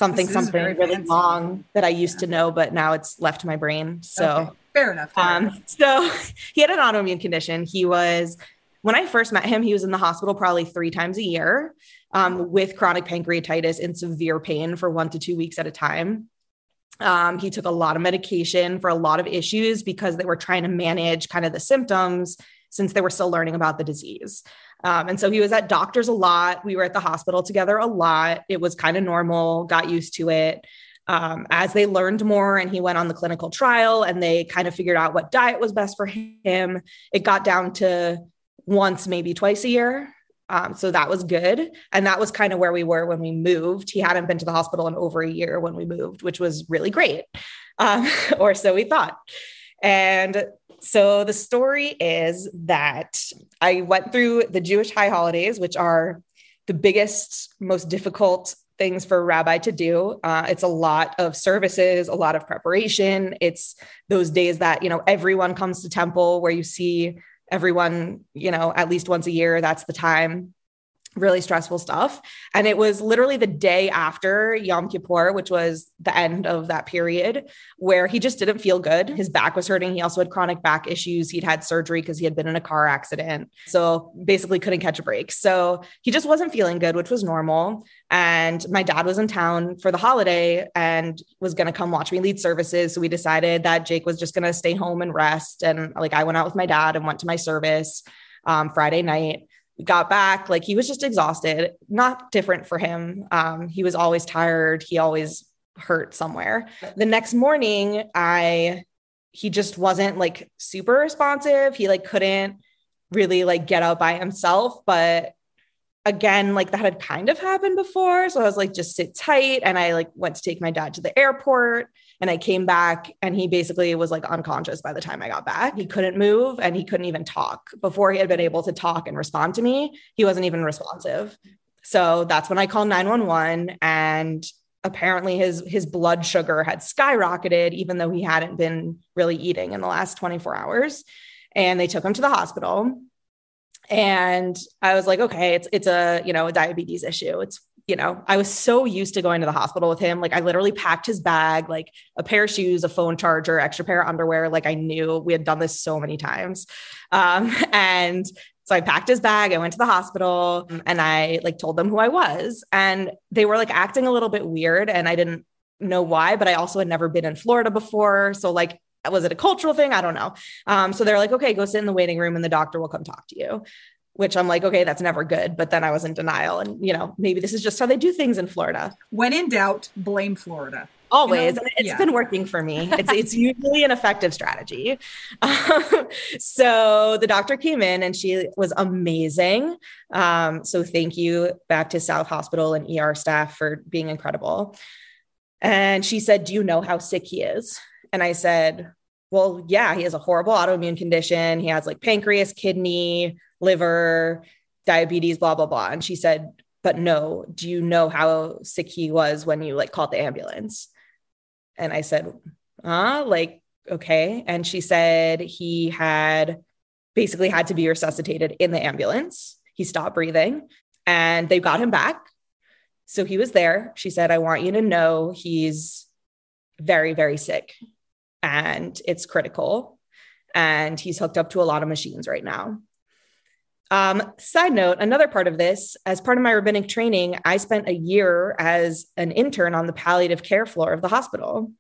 something something really fancy. long that I used to know, but now it's left my brain. So okay. fair enough. Fair um, enough. so <laughs> he had an autoimmune condition. He was when I first met him, he was in the hospital probably three times a year um, with chronic pancreatitis in severe pain for one to two weeks at a time. Um, he took a lot of medication for a lot of issues because they were trying to manage kind of the symptoms since they were still learning about the disease. Um, and so he was at doctors a lot. We were at the hospital together a lot. It was kind of normal, got used to it. Um, as they learned more and he went on the clinical trial and they kind of figured out what diet was best for him, it got down to once, maybe twice a year. Um, so that was good. And that was kind of where we were when we moved. He hadn't been to the hospital in over a year when we moved, which was really great. Um, <laughs> or so we thought. And so the story is that I went through the Jewish high holidays, which are the biggest, most difficult things for a rabbi to do. Uh, it's a lot of services, a lot of preparation. It's those days that, you know, everyone comes to temple where you see everyone, you know, at least once a year. That's the time really stressful stuff. And it was literally the day after Yom Kippur, which was the end of that period, where he just didn't feel good. His back was hurting. He also had chronic back issues. He'd had surgery because he had been in a car accident. So basically couldn't catch a break. So he just wasn't feeling good, which was normal. And my dad was in town for the holiday and was going to come watch me lead services. So we decided that Jake was just going to stay home and rest. And like I went out with my dad and went to my service um, Friday night got back like he was just exhausted not different for him. Um, he was always tired. He always hurt somewhere. The next morning i he just wasn't like super responsive. He like couldn't really like get out by himself. But again like that had kind of happened before. So i was like just sit tight and i like went to take my dad to the airport and I came back and he basically was like unconscious by the time I got back. He couldn't move and he couldn't even talk. Before he had been able to talk and respond to me, he wasn't even responsive. So that's when I called 911 and apparently his his blood sugar had skyrocketed even though he hadn't been really eating in the last 24 hours and they took him to the hospital and I was like okay it's it's a you know a diabetes issue it's you know, I was so used to going to the hospital with him. Like I literally packed his bag, like a pair of shoes, a phone charger, extra pair of underwear. Like I knew we had done this so many times. Um, <laughs> and so I packed his bag. I went to the hospital and I like told them who I was. And they were like acting a little bit weird. And I didn't know why, but I also had never been in Florida before. So like was it a cultural thing? I don't know. Um, so they're like, okay, go sit in the waiting room and the doctor will come talk to you which I'm like, okay, that's never good. But then I was in denial. And, you know, maybe this is just how they do things in Florida. When in doubt, blame Florida. Always. You know? It's yeah. been working for me. <laughs> It's, it's usually an effective strategy. Um, so the doctor came in and she was amazing. Um, so thank you Baptist South Hospital and ER staff for being incredible. And she said, Do you know how sick he is? And I said, Well, yeah, he has a horrible autoimmune condition. He has like pancreas, kidney, liver, diabetes, blah, blah, blah. And she said, but no, do you know how sick he was when you like called the ambulance? And I said, uh, like, okay. And she said he had basically had to be resuscitated in the ambulance. He stopped breathing and they got him back. So he was there. She said, I want you to know he's very, very sick and it's critical. And he's hooked up to a lot of machines right now. Um, side note, another part of this, as part of my rabbinic training, I spent a year as an intern on the palliative care floor of the hospital.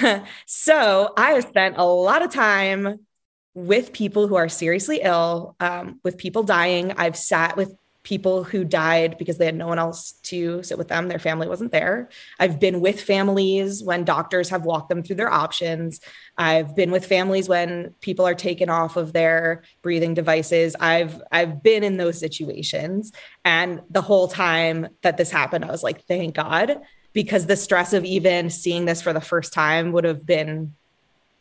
<laughs> so I have spent a lot of time with people who are seriously ill, um, with people dying. I've sat with people who died because they had no one else to sit with them. Their family wasn't there. I've been with families when doctors have walked them through their options. I've been with families when people are taken off of their breathing devices. I've I've been in those situations and the whole time that this happened I was like thank God because the stress of even seeing this for the first time would have been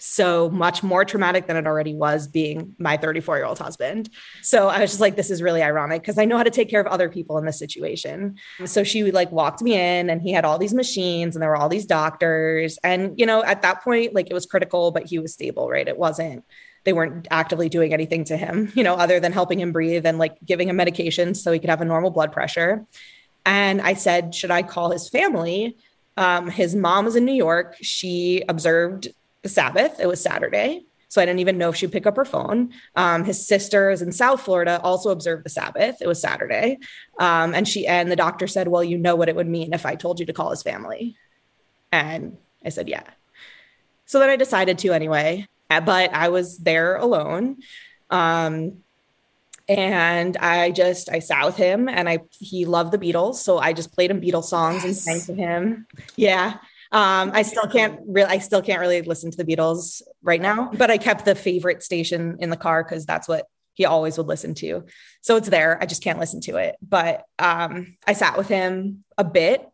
so much more traumatic than it already was being my 34 year old husband. So I was just like, this is really ironic because I know how to take care of other people in this situation. So she like walked me in and he had all these machines and there were all these doctors. And, you know, at that point, like it was critical, but he was stable, right? It wasn't, they weren't actively doing anything to him, <laughs> you know, other than helping him breathe and like giving him medication so he could have a normal blood pressure. And I said, should I call his family? Um, his mom was in New York. She observed the Sabbath. It was Saturday. So I didn't even know if she'd pick up her phone. Um, his sisters in South Florida also observed the Sabbath. It was Saturday. Um, and she and the doctor said, Well, you know what it would mean if I told you to call his family. And I said, Yeah. So then I decided to anyway, but I was there alone. Um, and I just I sat with him and I he loved the Beatles. So I just played him Beatles songs yes. and sang to him. Yeah. Um, I still can't really, I still can't really listen to the Beatles right now, but I kept the favorite station in the car because that's what he always would listen to. So it's there. I just can't listen to it. But um, I sat with him a bit.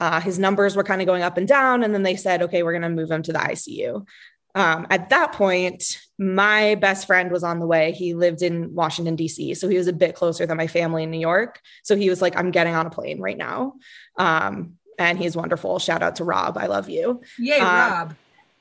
Uh, his numbers were kind of going up and down. And then they said, okay, we're going to move him to the ICU. Um, at that point, my best friend was on the way. He lived in Washington, D.C., so he was a bit closer than my family in New York. So he was like, I'm getting on a plane right now. Um, and he's wonderful. Shout out to Rob. I love you. Yay, um, Rob.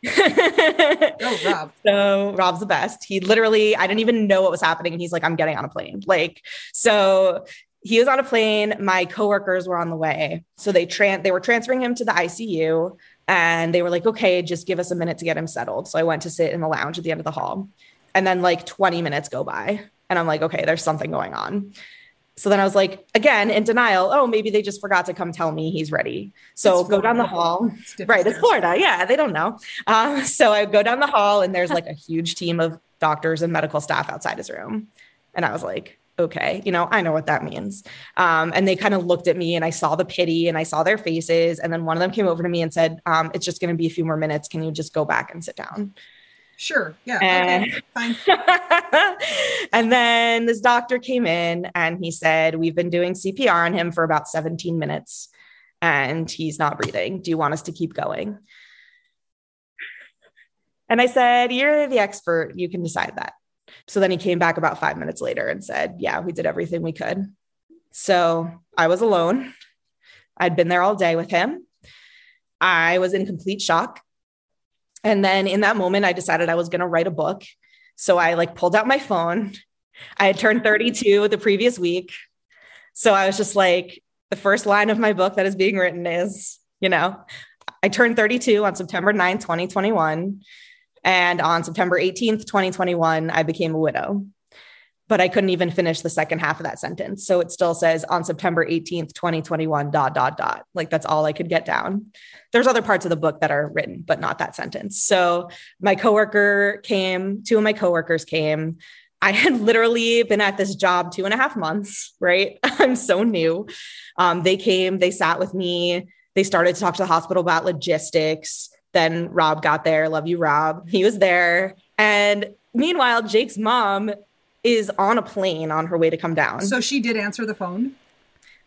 <laughs> Go, Rob. So Rob's the best. He literally, I didn't even know what was happening. And he's like, I'm getting on a plane. Like, so he was on a plane. My coworkers were on the way. So they tran they were transferring him to the ICU and they were like, okay, just give us a minute to get him settled. So I went to sit in the lounge at the end of the hall. And then like 20 minutes go by. And I'm like, okay, there's something going on so then I was like, again, in denial. Oh, maybe they just forgot to come tell me he's ready. So go down the hall. It's right. It's Florida. Yeah. They don't know. Um, so I go down the hall and there's like a huge team of doctors and medical staff outside his room. And I was like, okay, you know, I know what that means. Um, and they kind of looked at me and I saw the pity and I saw their faces. And then one of them came over to me and said, um, it's just going to be a few more minutes. Can you just go back and sit down? Sure. Yeah. And, okay. Fine. <laughs> and then this doctor came in and he said, We've been doing CPR on him for about 17 minutes and he's not breathing. Do you want us to keep going? And I said, You're the expert. You can decide that. So then he came back about five minutes later and said, Yeah, we did everything we could. So I was alone. I'd been there all day with him. I was in complete shock. And then in that moment, I decided I was going to write a book. So I like pulled out my phone. I had turned 32 the previous week. So I was just like, the first line of my book that is being written is, you know, I turned 32 on September 9th, 2021. And on September 18th, 2021, I became a widow. But I couldn't even finish the second half of that sentence. So it still says on September 18th, 2021, dot, dot, dot. Like that's all I could get down. There's other parts of the book that are written, but not that sentence. So my coworker came, two of my coworkers came. I <laughs> had literally been at this job two and a half months, right? <laughs> I'm so new. Um, they came, they sat with me, they started to talk to the hospital about logistics. Then Rob got there. Love you, Rob. He was there. And meanwhile, Jake's mom is on a plane on her way to come down. So she did answer the phone.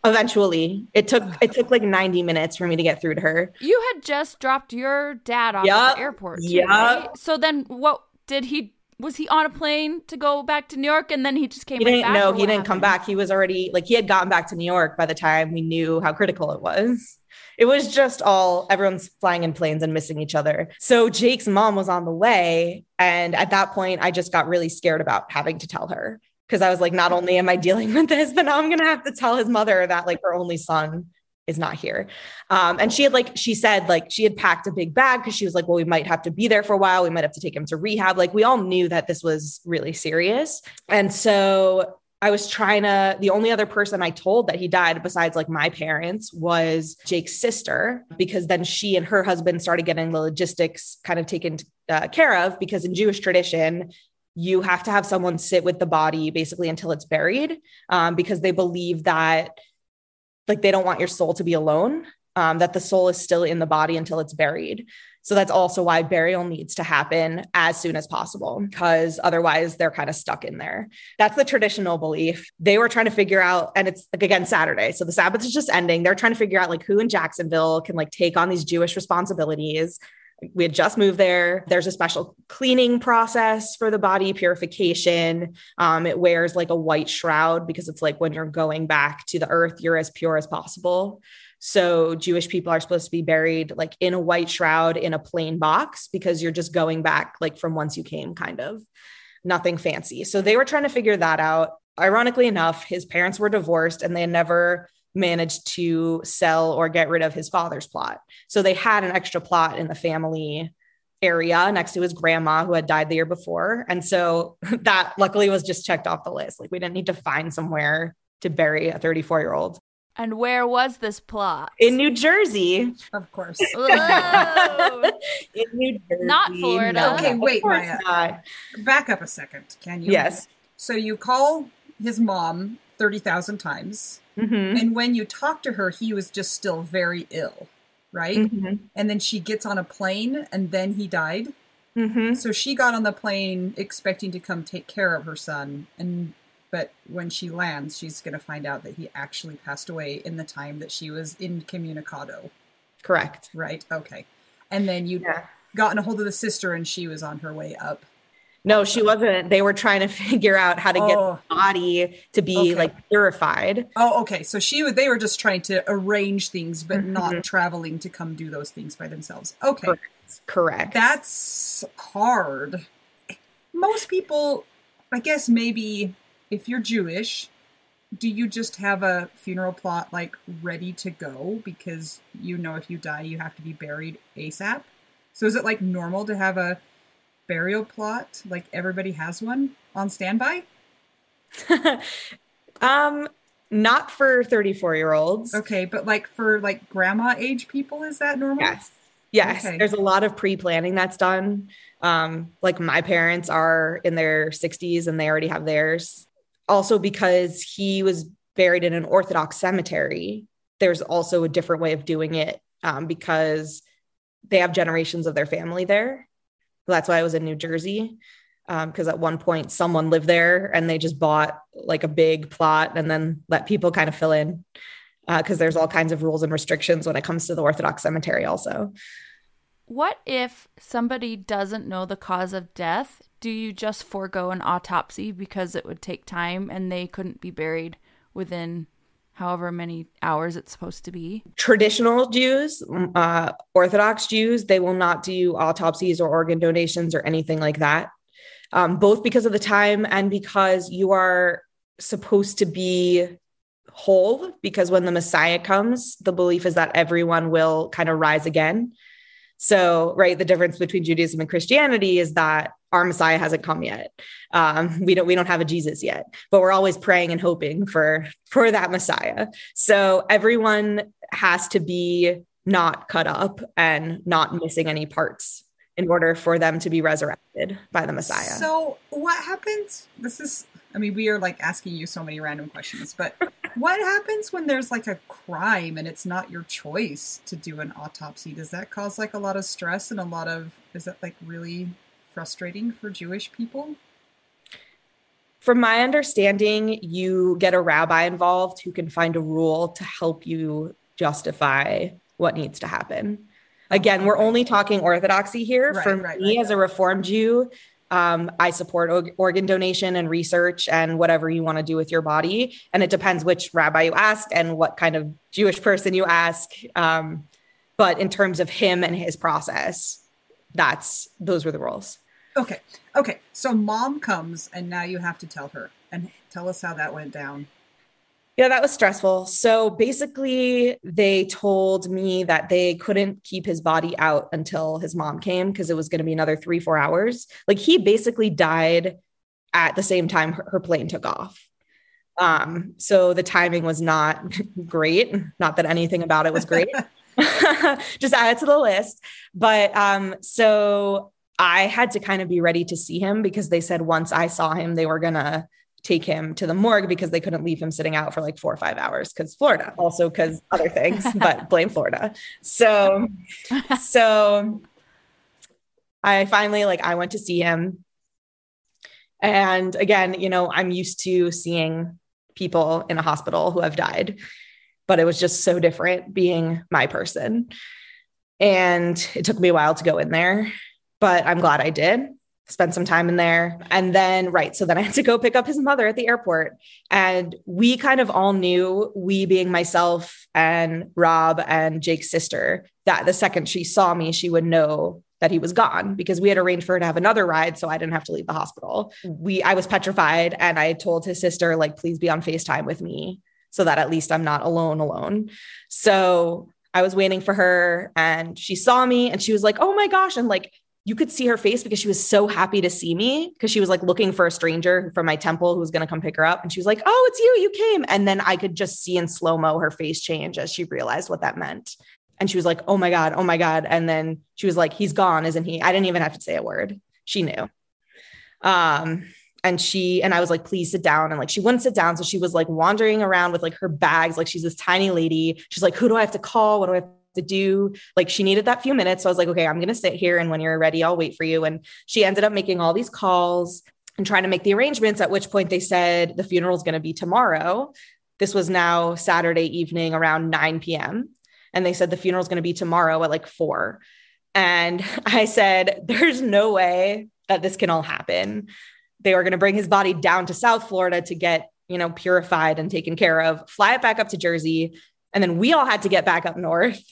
Eventually, it took it took like 90 minutes for me to get through to her. You had just dropped your dad off Yep. at the airport. too, Yep. right? So then what did he was he on a plane to go back to New York and then he just came He didn't back, know or he didn't come back. He was already like he had gotten back to New York by the time we knew how critical it was. It was just all everyone's flying in planes and missing each other. So Jake's mom was on the way. And at that point, I just got really scared about having to tell her because I was like, not only am I dealing with this, but now I'm going to have to tell his mother that like her only son is not here. Um, and she had like, she said like she had packed a big bag because she was like, well, we might have to be there for a while. We might have to take him to rehab. Like we all knew that this was really serious. And so I was trying to, the only other person I told that he died besides like my parents was Jake's sister, because then she and her husband started getting the logistics kind of taken uh, care of. Because in Jewish tradition, you have to have someone sit with the body basically until it's buried, um, because they believe that like they don't want your soul to be alone, um, that the soul is still in the body until it's buried. So that's also why burial needs to happen as soon as possible, because otherwise they're kind of stuck in there. That's the traditional belief. They were trying to figure out, and it's like again Saturday. So the Sabbath is just ending. They're trying to figure out like who in Jacksonville can like take on these Jewish responsibilities. We had just moved there. There's a special cleaning process for the body purification. Um, it wears like a white shroud because it's like when you're going back to the earth, you're as pure as possible. So Jewish people are supposed to be buried like in a white shroud in a plain box because you're just going back like from once you came, kind of nothing fancy. So they were trying to figure that out. Ironically enough, his parents were divorced and they never managed to sell or get rid of his father's plot. So they had an extra plot in the family area next to his grandma who had died the year before. And so <laughs> that luckily was just checked off the list. Like we didn't need to find somewhere to bury a 34 year old And where was this plot? in New Jersey. Of course. <laughs> In New Jersey. Not Florida. No, Okay, wait, Maya. not. Back up a second, can you? Yes. So you call his mom 30,000 times. Mhm. And when you talk to her, he was just still very ill, right? Mhm. And then she gets on a plane and then he died. Mhm. So she got on the plane expecting to come take care of her son and but when she lands, she's going to find out that he actually passed away in the time that she was incommunicado, Correct. right? Okay. And then you Yeah. gotten a hold of the sister and she was on her way up. No, she wasn't. They were trying to <laughs> figure out how to get Oh. the body to be Okay. like purified. Oh, okay. So she would. they were just trying to arrange things but not Mhm. traveling to come do those things by themselves. Okay. Correct. Correct. That's hard. Most people, I guess maybe if you're Jewish, do you just have a funeral plot like ready to go because you know if you die you have to be buried ASAP? So is it like normal to have a burial plot like everybody has one on standby? <laughs> um, not for 34 year olds. Okay, but like for like grandma age people is that normal? Yes. Yes. Okay. There's a lot of pre planning that's done. Um, like my parents are in their 60s and they already have theirs. Also, because he was buried in an Orthodox cemetery, there's also a different way of doing it um, because they have generations of their family there. That's why I was in New Jersey. Because at one point, someone lived there and they just bought like a big plot and then let people kind of fill in because there's all kinds of rules and restrictions when it comes to the Orthodox cemetery, also. What if somebody doesn't know the cause of death? Do you just forego an autopsy because it would take time and they couldn't be buried within however many hours it's supposed to be? Traditional Jews, uh, Orthodox Jews, they will not do autopsies or organ donations or anything like that, um, both because of the time and because you are supposed to be whole because when the Messiah comes, the belief is that everyone will kind of rise again. So, right, the difference between Judaism and Christianity is that our Messiah hasn't come yet. Um, we don't we don't have a Jesus yet, but we're always praying and hoping for for that Messiah. So everyone has to be not cut up and not missing any parts in order for them to be resurrected by the Messiah. So, what happens? This is, I mean, we are like asking you so many random questions, but <laughs> what happens when there's like a crime and it's not your choice to do an autopsy? Does that cause like a lot of stress and a lot of, is that like really frustrating for Jewish people? From my understanding, you get a rabbi involved who can find a rule to help you justify what needs to happen. Again, we're only talking orthodoxy here. Right, For right, me, right. as a Reformed Jew, um, I support org- organ donation and research and whatever you want to do with your body. And it depends which rabbi you ask and what kind of Jewish person you ask. Um, but in terms of him and his process, that's those were the rules. Okay. Okay. So mom comes and now you have to tell her and tell us how that went down. Yeah, that was stressful. So basically, they told me that they couldn't keep his body out until his mom came because it was going to be another three, four hours. Like he basically died at the same time her, her plane took off. Um, so the timing was not <laughs> great. Not that anything about it was great. <laughs> <laughs> Just add it to the list. But um, so I had to kind of be ready to see him because they said once I saw him, they were gonna take him to the morgue because they couldn't leave him sitting out for like four or five hours because Florida, also because other things, <laughs> but blame Florida. So, so I finally like I went to see him. And again, you know, I'm used to seeing people in a hospital who have died, but it was just so different being my person. And it took me a while to go in there, but I'm glad I did spend some time in there. And then, right. So then I had to go pick up his mother at the airport. And we kind of all knew, we being myself and Rob and Jake's sister, that the second she saw me, she would know that he was gone because we had arranged for her to have another ride so I didn't have to leave the hospital. We I was petrified and I told his sister like please be on FaceTime with me so that at least I'm not alone alone. So I was waiting for her and she saw me and she was like, "Oh my gosh." And like you could see her face because she was so happy to see me because she was like looking for a stranger from my temple who was going to come pick her up and she was like, "Oh, it's you. You came." And then I could just see in slow-mo her face change as she realized what that meant. And she was like, oh my God, oh my God. And then she was like, he's gone, isn't he? I didn't even have to say a word. She knew. Um, and she and I was like, please sit down. And like she wouldn't sit down. So she was like wandering around with like her bags. Like she's this tiny lady. She's like, who do I have to call? What do I have to do? Like she needed that few minutes. So I was like, okay, I'm gonna sit here and when you're ready, I'll wait for you. And she ended up making all these calls and trying to make the arrangements, at which point they said the funeral is gonna be tomorrow. This was now Saturday evening around 9 p.m and they said the funeral is going to be tomorrow at like four. And <laughs> I said, there's no way that this can all happen. They were going to bring his body down to South Florida to get, you know, purified and taken care of, fly it back up to Jersey. And then we all had to get back up north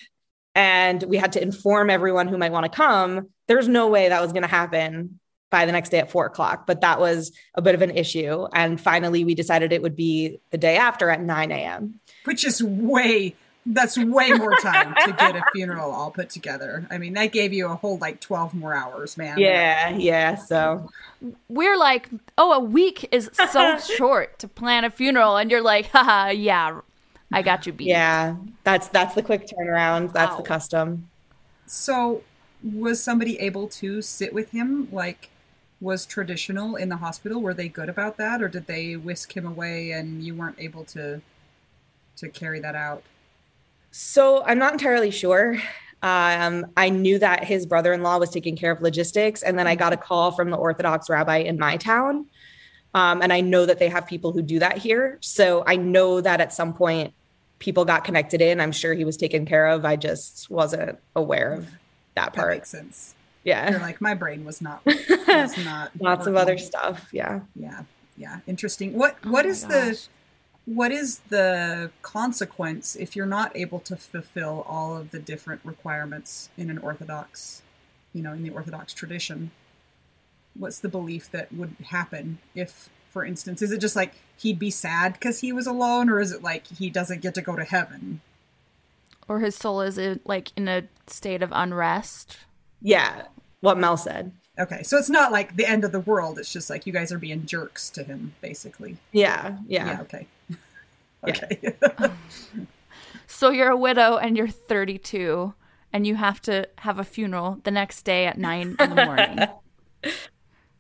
and we had to inform everyone who might want to come. There's no way that was going to happen by the next day at four o'clock, but that was a bit of an issue. And finally, we decided it would be the day after at 9 a.m. Which is way that's way more time to get a <laughs> funeral all put together. I mean, that gave you a whole like 12 more hours, man. Yeah, yeah. So we're like, oh, a week is so <laughs> short to plan a funeral, and you're like, haha, yeah, I got you beat. Yeah, that's that's the quick turnaround. That's wow. the custom. So, was somebody able to sit with him? Like, was traditional in the hospital? Were they good about that, or did they whisk him away and you weren't able to to carry that out? So I'm not entirely sure. Um, I knew that his brother in law was taking care of logistics. And then I got a call from the Orthodox rabbi in my town. Um, and I know that they have people who do that here. So I know that at some point people got connected in. I'm sure he was taken care of. I just wasn't aware of that part. That makes sense. Yeah. You're like, my brain was not, <laughs> was not lots of other stuff. Yeah. Yeah. Yeah. Interesting. What, oh what oh is the, what is the consequence if you're not able to fulfill all of the different requirements in an orthodox you know in the orthodox tradition what's the belief that would happen if for instance? Is it just like he'd be sad because he was alone, or is it like he doesn't get to go to heaven? Or his soul is in, like in a state of unrest. Yeah, what Mel said. Okay, so it's not like the end of the world. It's just like you guys are being jerks to him, basically. Yeah, yeah. Yeah. Okay. <laughs> Yeah. Okay. <laughs> So you're a widow and you're 32 and you have to have a funeral the next day at 9 in the morning. <laughs>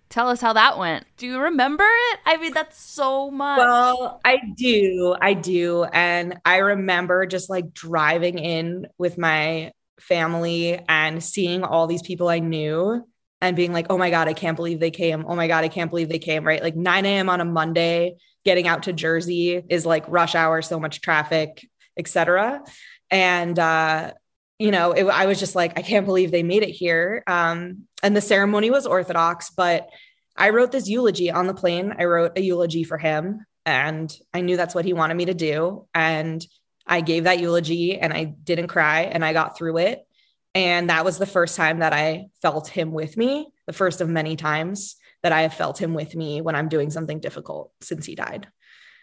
Tell us how that went. Do you remember it? I mean, that's so much. Well, I do. I do. And I remember just like driving in with my family and seeing all these people I knew and being like, oh my God, I can't believe they came. Oh my God, I can't believe they came. Right. Like 9 a.m. on a Monday, getting out to Jersey is like rush hour, so much traffic, etc. And, uh, you know, it, I was just like, I can't believe they made it here. Um, and the ceremony was Orthodox, but I wrote this eulogy on the plane. I wrote a eulogy for him, and I knew that's what he wanted me to do. And I gave that eulogy, and I didn't cry, and I got through it. And that was the first time that I felt him with me, the first of many times that I have felt him with me when I'm doing something difficult since he died.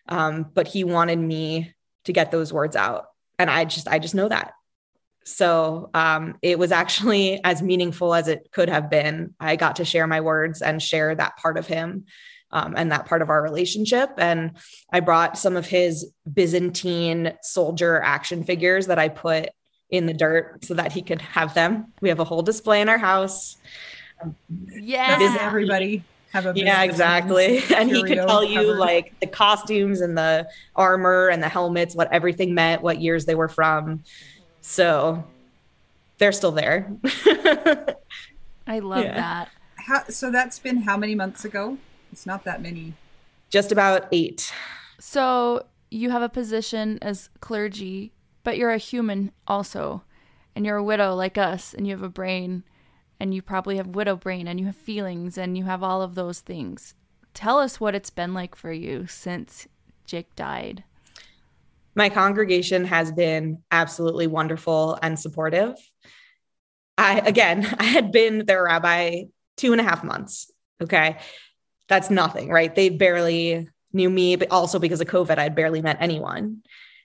Um, but he wanted me to get those words out. And I just, I just know that. So um, it was actually <laughs> as meaningful as it could have been. I got to share my words and share that part of him um, and that part of our relationship. And I brought some of his Byzantine soldier action figures that I put in the dirt so that he could have them. We have a whole display in our house. yeah. Does everybody have a Yeah, exactly. <laughs> And he could curio tell you covered? like the costumes and the armor and the helmets, what everything meant, what years they were from. So they're still there. <laughs> I love Yeah. that. How, so that's been how many months ago? It's not that many. Just about eight. So you have a position as clergy, but you're a human also. And you're a widow like us, and you have a brain, and you probably have widow brain, and you have feelings, and you have all of those things. Tell us what it's been like for you since Jake died. My congregation has been absolutely wonderful and supportive. I, again, <laughs> I had been their rabbi two and a half months. Okay. That's nothing, right? They barely knew me, but also because of COVID, I'd barely met anyone.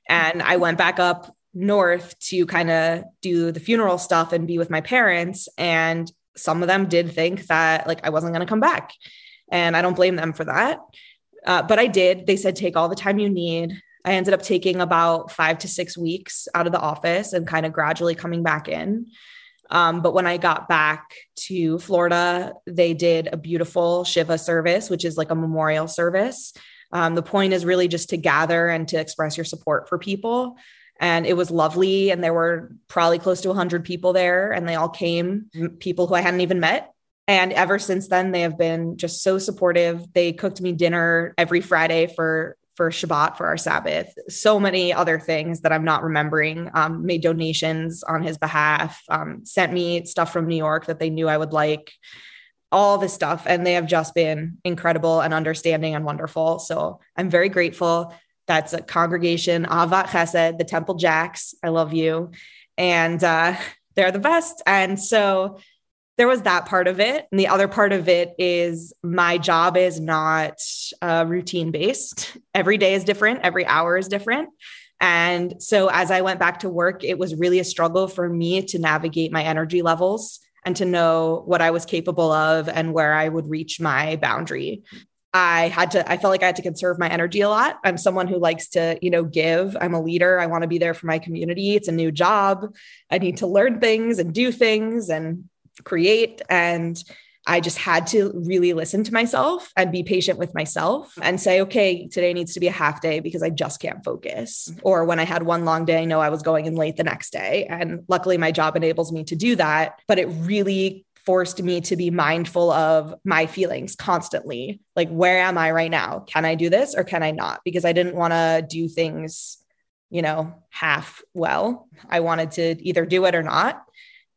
And I went back up north to kind of do the funeral stuff and be with my parents. And some of them did think that like I wasn't going to come back. And I don't blame them for that. Uh, but I did. They said, take all the time you need. I ended up taking about five to six weeks out of the office and kind of gradually coming back in. Um, but when I got back to Florida, they did a beautiful Shiva service, which is like a memorial service. Um, the point is really just to gather and to express your support for people. And it was lovely. And there were probably close to 100 people there, and they all came, people who I hadn't even met. And ever since then, they have been just so supportive. They cooked me dinner every Friday for for Shabbat for our Sabbath. So many other things that I'm not remembering. Um, made donations on his behalf. Um, sent me stuff from New York that they knew I would like. All this stuff, and they have just been incredible and understanding and wonderful. So I'm very grateful. That's a congregation, Ahavath Chesed, the Temple Jacks. I love you, and uh, they're the best. And so there was that part of it. And the other part of it is my job is not uh, routine based. Every day is different, every hour is different. And so as I went back to work, it was really a struggle for me to navigate my energy levels and to know what I was capable of and where I would reach my boundary. I had to, I felt like I had to conserve my energy a lot. I'm someone who likes to, you know, give. I'm a leader. I want to be there for my community. It's a new job. I need to learn things and do things and create. And I just had to really listen to myself and be patient with myself mm-hmm. and say, okay, today needs to be a half day because I just can't focus. Mm-hmm. Or when I had one long day, I know I was going in late the next day. And luckily, my job enables me to do that. But it really forced me to be mindful of my feelings constantly. Like, where am I right now? Can I do this or can I not? Because I didn't want to do things, you know, half well. I wanted to either do it or not.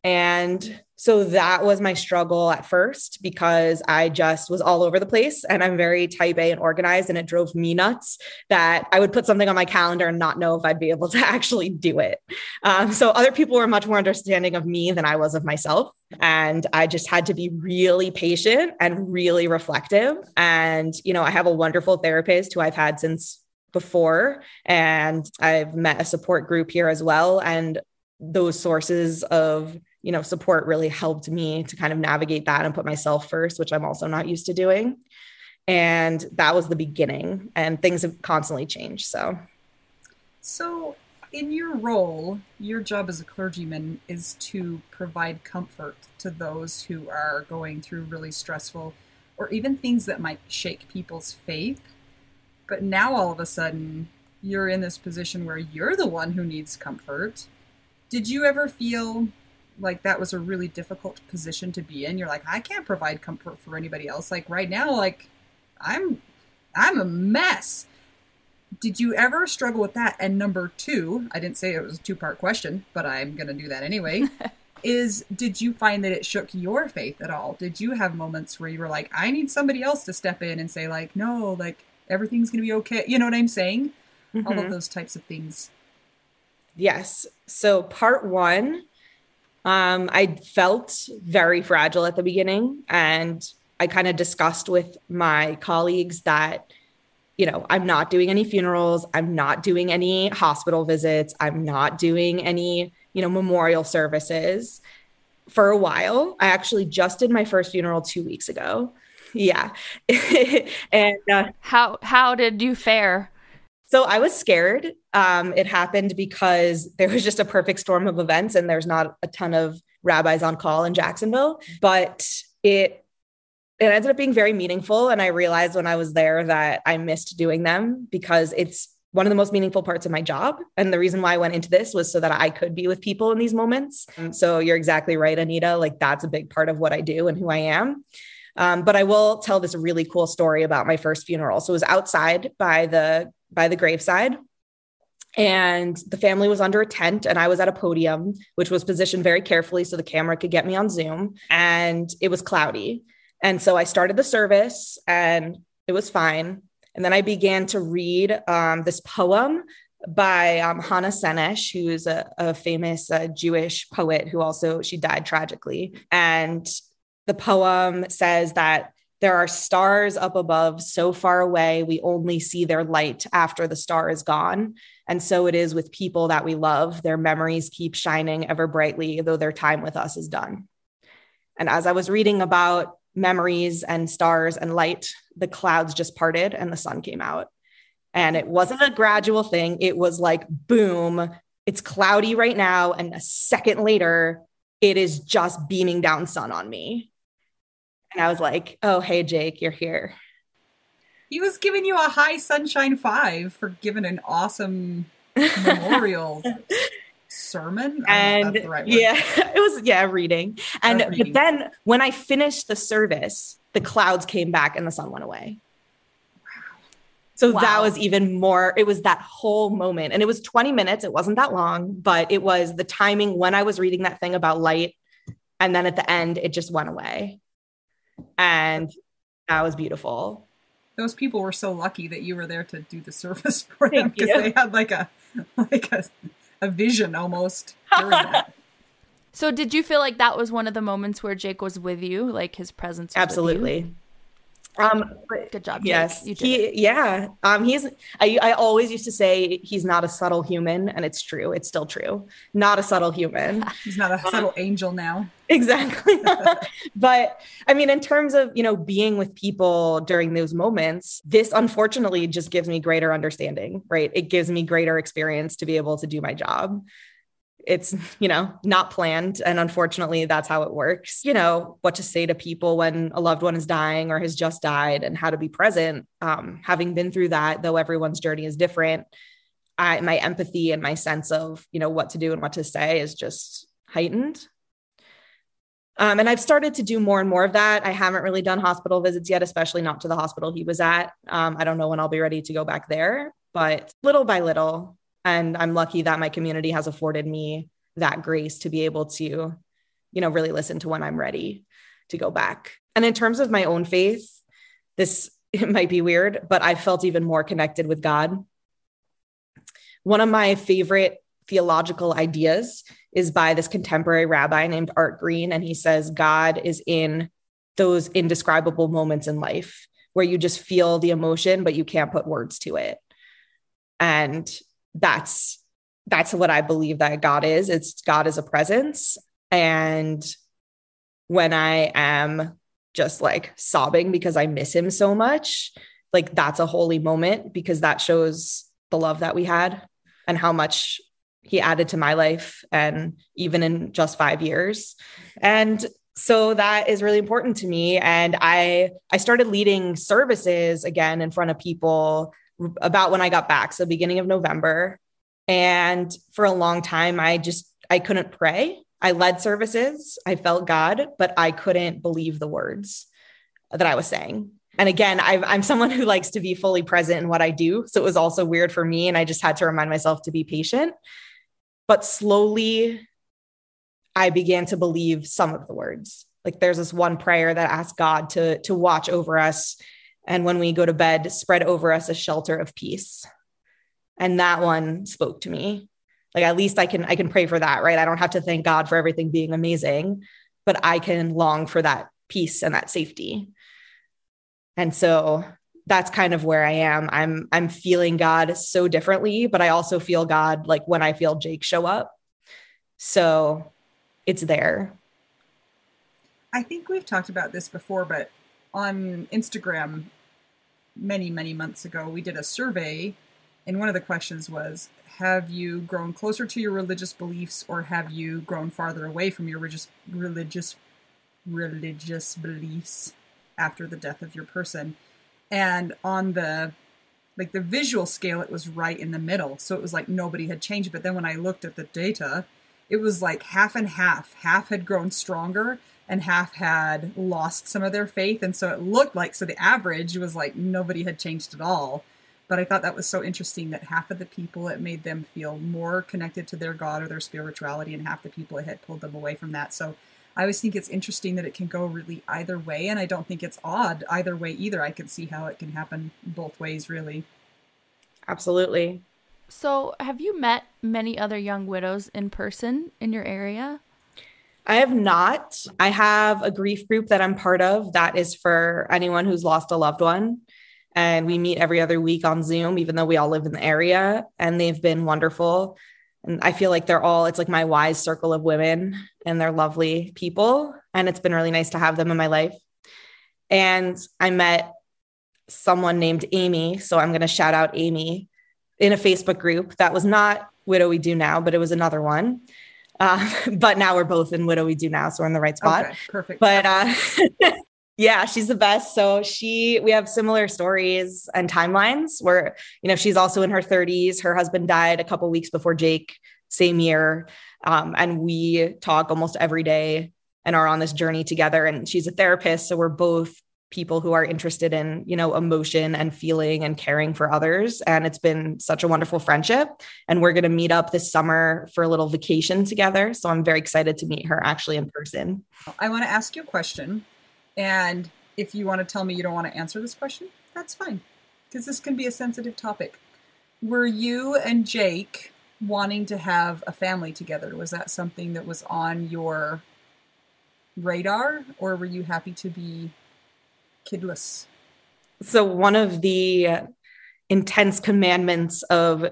And so that was my struggle at first because I just was all over the place and I'm very type A and organized. And it drove me nuts that I would put something on my calendar and not know if I'd be able to <laughs> actually do it. Um, so other people were much more understanding of me than I was of myself. And I just had to be really patient and really reflective. And, you know, I have a wonderful therapist who I've had since before, and I've met a support group here as well. And those sources of you know, support really helped me to kind of navigate that and put myself first, which I'm also not used to doing. And that was the beginning, and things have constantly changed. So, so in your role, your job as a clergyman is to provide comfort to those who are going through really stressful or even things that might shake people's faith. But now all of a sudden, you're in this position where you're the one who needs comfort. Did you ever feel like that was a really difficult position to be in. You're like, I can't provide comfort for anybody else. Like right now, like I'm I'm a mess. Did you ever struggle with that? And number two, I didn't say it was a two part question, but I'm gonna do that anyway. <laughs> is did you find that it shook your faith at all? Did you have moments where you were like, I need somebody else to step in and say, like, no, like everything's gonna be okay. You know what I'm saying? Mm-hmm. All of mm-hmm. those types of things. Yes. So part one, um, I felt very fragile at the beginning. And I kind of discussed with my colleagues that, you know, I'm not doing any funerals. I'm not doing any hospital visits. I'm not doing any, you know, memorial services for a while. I actually just did my first funeral two weeks ago. Yeah. <laughs> and uh, how how did you fare? So I was scared. Um, it happened because there was just a perfect storm of events, and there's not a ton of rabbis on call in Jacksonville. But it it ended up being very meaningful, and I realized when I was there that I missed doing them because it's one of the most meaningful parts of my job. And the reason why I went into this was so that I could be with people in these moments. So you're exactly right, Anita. Like that's a big part of what I do and who I am. Um, but I will tell this really cool story about my first funeral. So it was outside by the by the graveside. And the family was under a tent, and I was at a podium, which was positioned very carefully so the camera could get me on Zoom. And it was cloudy. And so I started the service, and it was fine. And then I began to read um, this poem by um, Hannah Senesh, who's a, a famous uh, Jewish poet who also she died tragically. And the poem says that there are stars up above so far away, we only see their light after the star is gone. And so it is with people that we love. Their memories keep shining ever brightly, though their time with us is done. And as I was reading about memories and stars and light, the clouds just parted and the sun came out. And it wasn't a gradual thing, it was like, boom, it's cloudy right now. And a second later, it is just beaming down sun on me. And I was like, oh, hey, Jake, you're here. He was giving you a high sunshine five for giving an awesome memorial <laughs> sermon. And the right yeah, <laughs> it was, yeah, reading. And, reading. but then when I finished the service, the clouds came back and the sun went away. So wow. that was even more, it was that whole moment. And it was 20 minutes. It wasn't that long, but it was the timing when I was reading that thing about light. And then at the end, it just went away and that was beautiful. Those people were so lucky that you were there to do the service <laughs> for them because they had like a <laughs> like a, a vision almost <laughs> So did you feel like that was one of the moments where Jake was with you, like his presence? Absolutely. Um, Good job. Yes, he, yeah. Um, he's. I, I always used to say he's not a subtle human, and it's true. It's still true. Not a subtle human. <laughs> he's not a subtle angel now. Exactly. <laughs> <laughs> but I mean, in terms of you know being with people during those moments, this unfortunately just gives me greater understanding. Right? It gives me greater experience to be able to do my job it's you know not planned and unfortunately that's how it works you know what to say to people when a loved one is dying or has just died and how to be present um, having been through that though everyone's journey is different I, my empathy and my sense of you know what to do and what to say is just heightened um, and I've started to do more and more of that. I haven't really done hospital visits yet, especially not to the hospital he was at. Um, I don't know when I'll be ready to go back there, but little by little, and I'm lucky that my community has afforded me that grace to be able to you know, really listen to when I'm ready to go back. And in terms of my own faith, this <laughs> it might be weird, but I felt even more connected with God. One of my favorite theological ideas is by this contemporary rabbi named Art Green. And he says, God is in those indescribable moments in life where you just feel the emotion, but you can't put words to it. And that's that's what I believe that God is. It's God is a presence. And when I am just like sobbing because I miss him so much, like that's a holy moment because that shows the love that we had and how much he added to my life and even in just 5 years. And so that is really important to me and I I started leading services again in front of people about when I got back, so beginning of November. And for a long time I just I couldn't pray I led services, I felt God, but I couldn't believe the words that I was saying. And again, i am someone who likes to be fully present in what I do. So it was also weird for me. And I just had to remind myself to be patient. But slowly, I began to believe some of the words. Like there's this one prayer that asks God to, to watch over us. And when we go to bed, spread over us a shelter of peace. And that one spoke to me. Like at least i can i can pray for that right? I don't have to thank god for everything being amazing but i can long for that peace and that safety. And so that's kind of where i am. I'm i'm feeling god so differently but i also feel god like when i feel jake show up. So it's there. I think we've talked about this before but on instagram many many months ago we did a survey and one of the questions was have you grown closer to your religious beliefs or have you grown farther away from your religious religious religious beliefs after the death of your person? And on the like the visual scale it was right in the middle so it was like nobody had changed. But then when i looked at the data it was like half and half. Half had grown stronger and half had lost some of their faith and so it looked like so the average was like nobody had changed at all but I thought that was so interesting that half of the people it made them feel more connected to their God or their spirituality, and half the people it had pulled them away from that. So I always think it's interesting that it can go really either way, and I don't think it's odd either way either. I can see how it can happen both ways, really. Absolutely. So, have you met many other young widows in person in your area? I have not. I have a grief group that I'm part of that is for anyone who's lost a loved one and we meet every other week on Zoom, even though we all live in the area. And they've been wonderful. And I feel like they're all, it's like my wise circle of women, and they're lovely people. And it's been really nice to have them in my life. And I met someone named Amy. So I'm going to shout out Amy in a Facebook group that was not Widow We Do Now, but it was another one. Uh, <laughs> but now we're both in Widow We Do Now. So we're in the right spot. Okay, perfect. But uh, <laughs> Yeah, she's the best. So she, we have similar stories and timelines where, you know, she's also in her 30s. Her husband died a couple weeks before Jake, same year. Um, and we talk almost every day and are on this journey together. And she's a therapist. So we're both people who are interested in, you know, emotion and feeling and caring for others. And it's been such a wonderful friendship. And we're going to meet up this summer for a little vacation together. So I'm very excited to meet her actually in person. I want to ask you a question. And if you want to tell me you don't want to answer this question, that's fine, because this can be a sensitive topic. Were you and Jake wanting to have a family together? Was that something that was on your radar, or were you happy to be kidless? So, one of the intense commandments of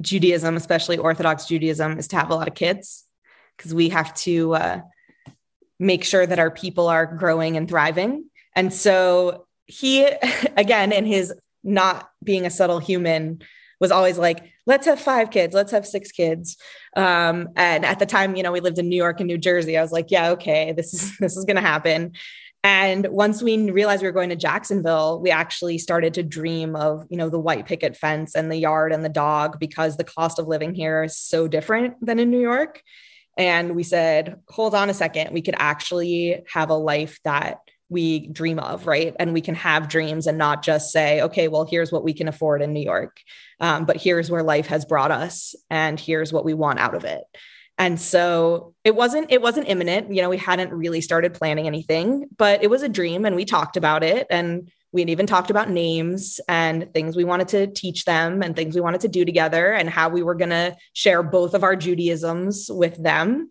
Judaism, especially Orthodox Judaism, is to have a lot of kids because we have to uh, make sure that our people are growing and thriving. And so he, <laughs> again, in his not being a subtle human, was always like, let's have five kids, let's have six kids. Um, and at the time, you know, we lived in New York and New Jersey. I was like, yeah, okay, this is <laughs> this is gonna happen. And once we realized we were going to Jacksonville, we actually started to dream of, you know, the white picket fence and the yard and the dog because the cost of living here is so different than in New York. And we said, hold on a second, we could actually have a life that we dream of, right? And we can have dreams and not just say, okay, well, here's what we can afford in New York, um, but here's where life has brought us, and here's what we want out of it. And so it wasn't it wasn't imminent. You know, we hadn't really started planning anything, but it was a dream and we talked about it and we even talked about names and things we wanted to teach them and things we wanted to do together and how we were going to share both of our Judaisms with them.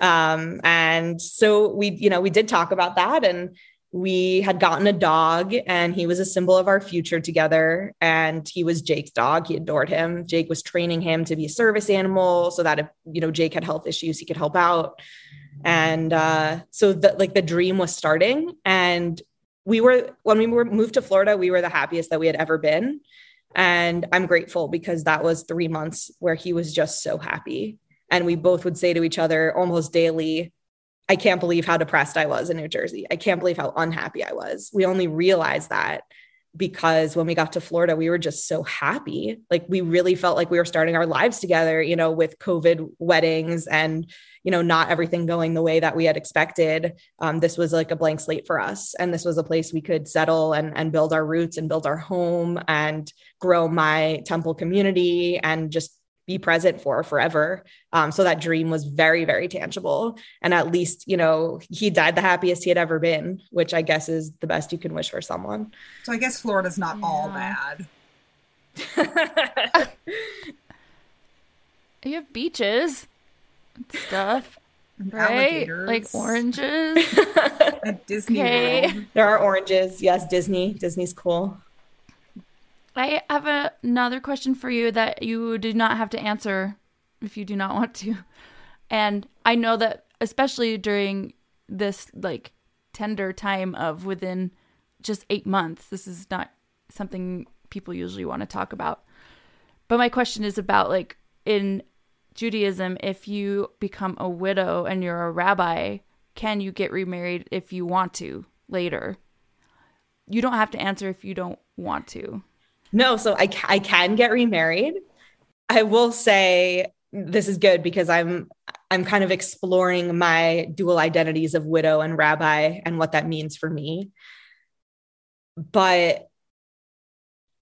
Um, and so we, you know, we did talk about that and we had gotten a dog and he was a symbol of our future together and he was jake's dog. He adored him. Jake was training him to be a service animal so that if you know jake had health issues he could help out. And uh, so the, like the dream was starting and we were when we were moved to florida we were the happiest that we had ever been. And i'm grateful because that was three months where he was just so happy. And we both would say to each other almost daily I can't believe how depressed I was in New Jersey. I can't believe how unhappy I was. We only realized that because when we got to Florida, we were just so happy. Like we really felt like we were starting our lives together, you know, with COVID weddings and, you know, not everything going the way that we had expected. Um, this was like a blank slate for us. And this was a place we could settle and, and build our roots and build our home and grow my temple community and just be present for forever. Um, so that dream was very, very tangible. And at least, you know, he died the happiest he had ever been, which I guess is the best you can wish for someone. So I guess Florida's not yeah. all bad. <laughs> you have beaches stuff. right? Like oranges. <laughs> At Disney okay. World. There are oranges. Yes, Disney. Disney's cool. I have a, another question for you that you do not have to answer if you do not want to. And I know that especially during this like tender time of within just 8 months, this is not something people usually want to talk about. But my question is about like in Judaism if you become a widow and you're a rabbi, can you get remarried if you want to later? You don't have to answer if you don't want to. No, so I, I can get remarried. I will say this is good because I'm I'm kind of exploring my dual identities of widow and rabbi and what that means for me. But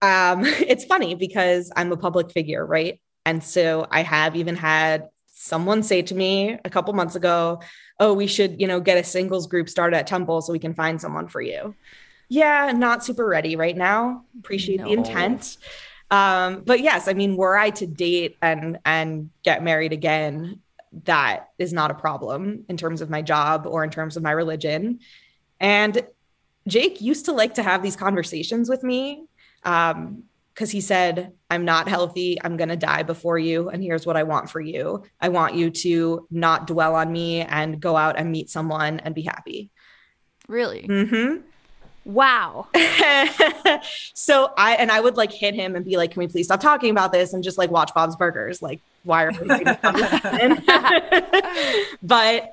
um, <laughs> it's funny because I'm a public figure, right? And so I have even had someone say to me a couple months ago, "Oh, we should, you know, get a singles group started at Temple so we can find someone for you." Yeah, not super ready right now. Appreciate no. the intent. Um, but yes, I mean, were I to date and and get married again, that is not a problem in terms of my job or in terms of my religion. And Jake used to like to have these conversations with me because um, he said, I'm not healthy. I'm going to die before you. And here's what I want for you I want you to not dwell on me and go out and meet someone and be happy. Really? Mm-hmm. Wow. <laughs> so I and I would like hit him and be like, "Can we please stop talking about this and just like watch Bob's Burgers? Like, why are we?" <laughs> <laughs> but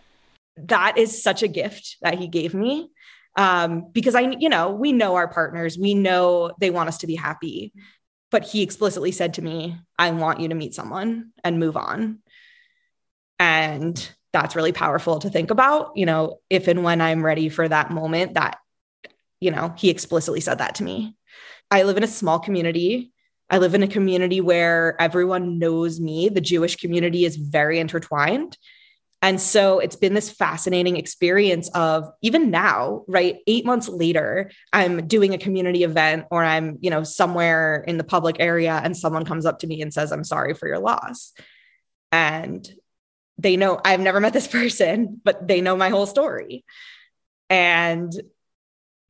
that is such a gift that he gave me um, because I, you know, we know our partners, we know they want us to be happy, but he explicitly said to me, "I want you to meet someone and move on," and that's really powerful to think about. You know, if and when I'm ready for that moment, that you know, he explicitly said that to me. I live in a small community. I live in a community where everyone knows me. The Jewish community is very intertwined. And so it's been this fascinating experience of even now, right? Eight months later, I'm doing a community event or I'm, you know, somewhere in the public area and someone comes up to me and says, I'm sorry for your loss. And they know I've never met this <laughs> person, but they know my whole story. And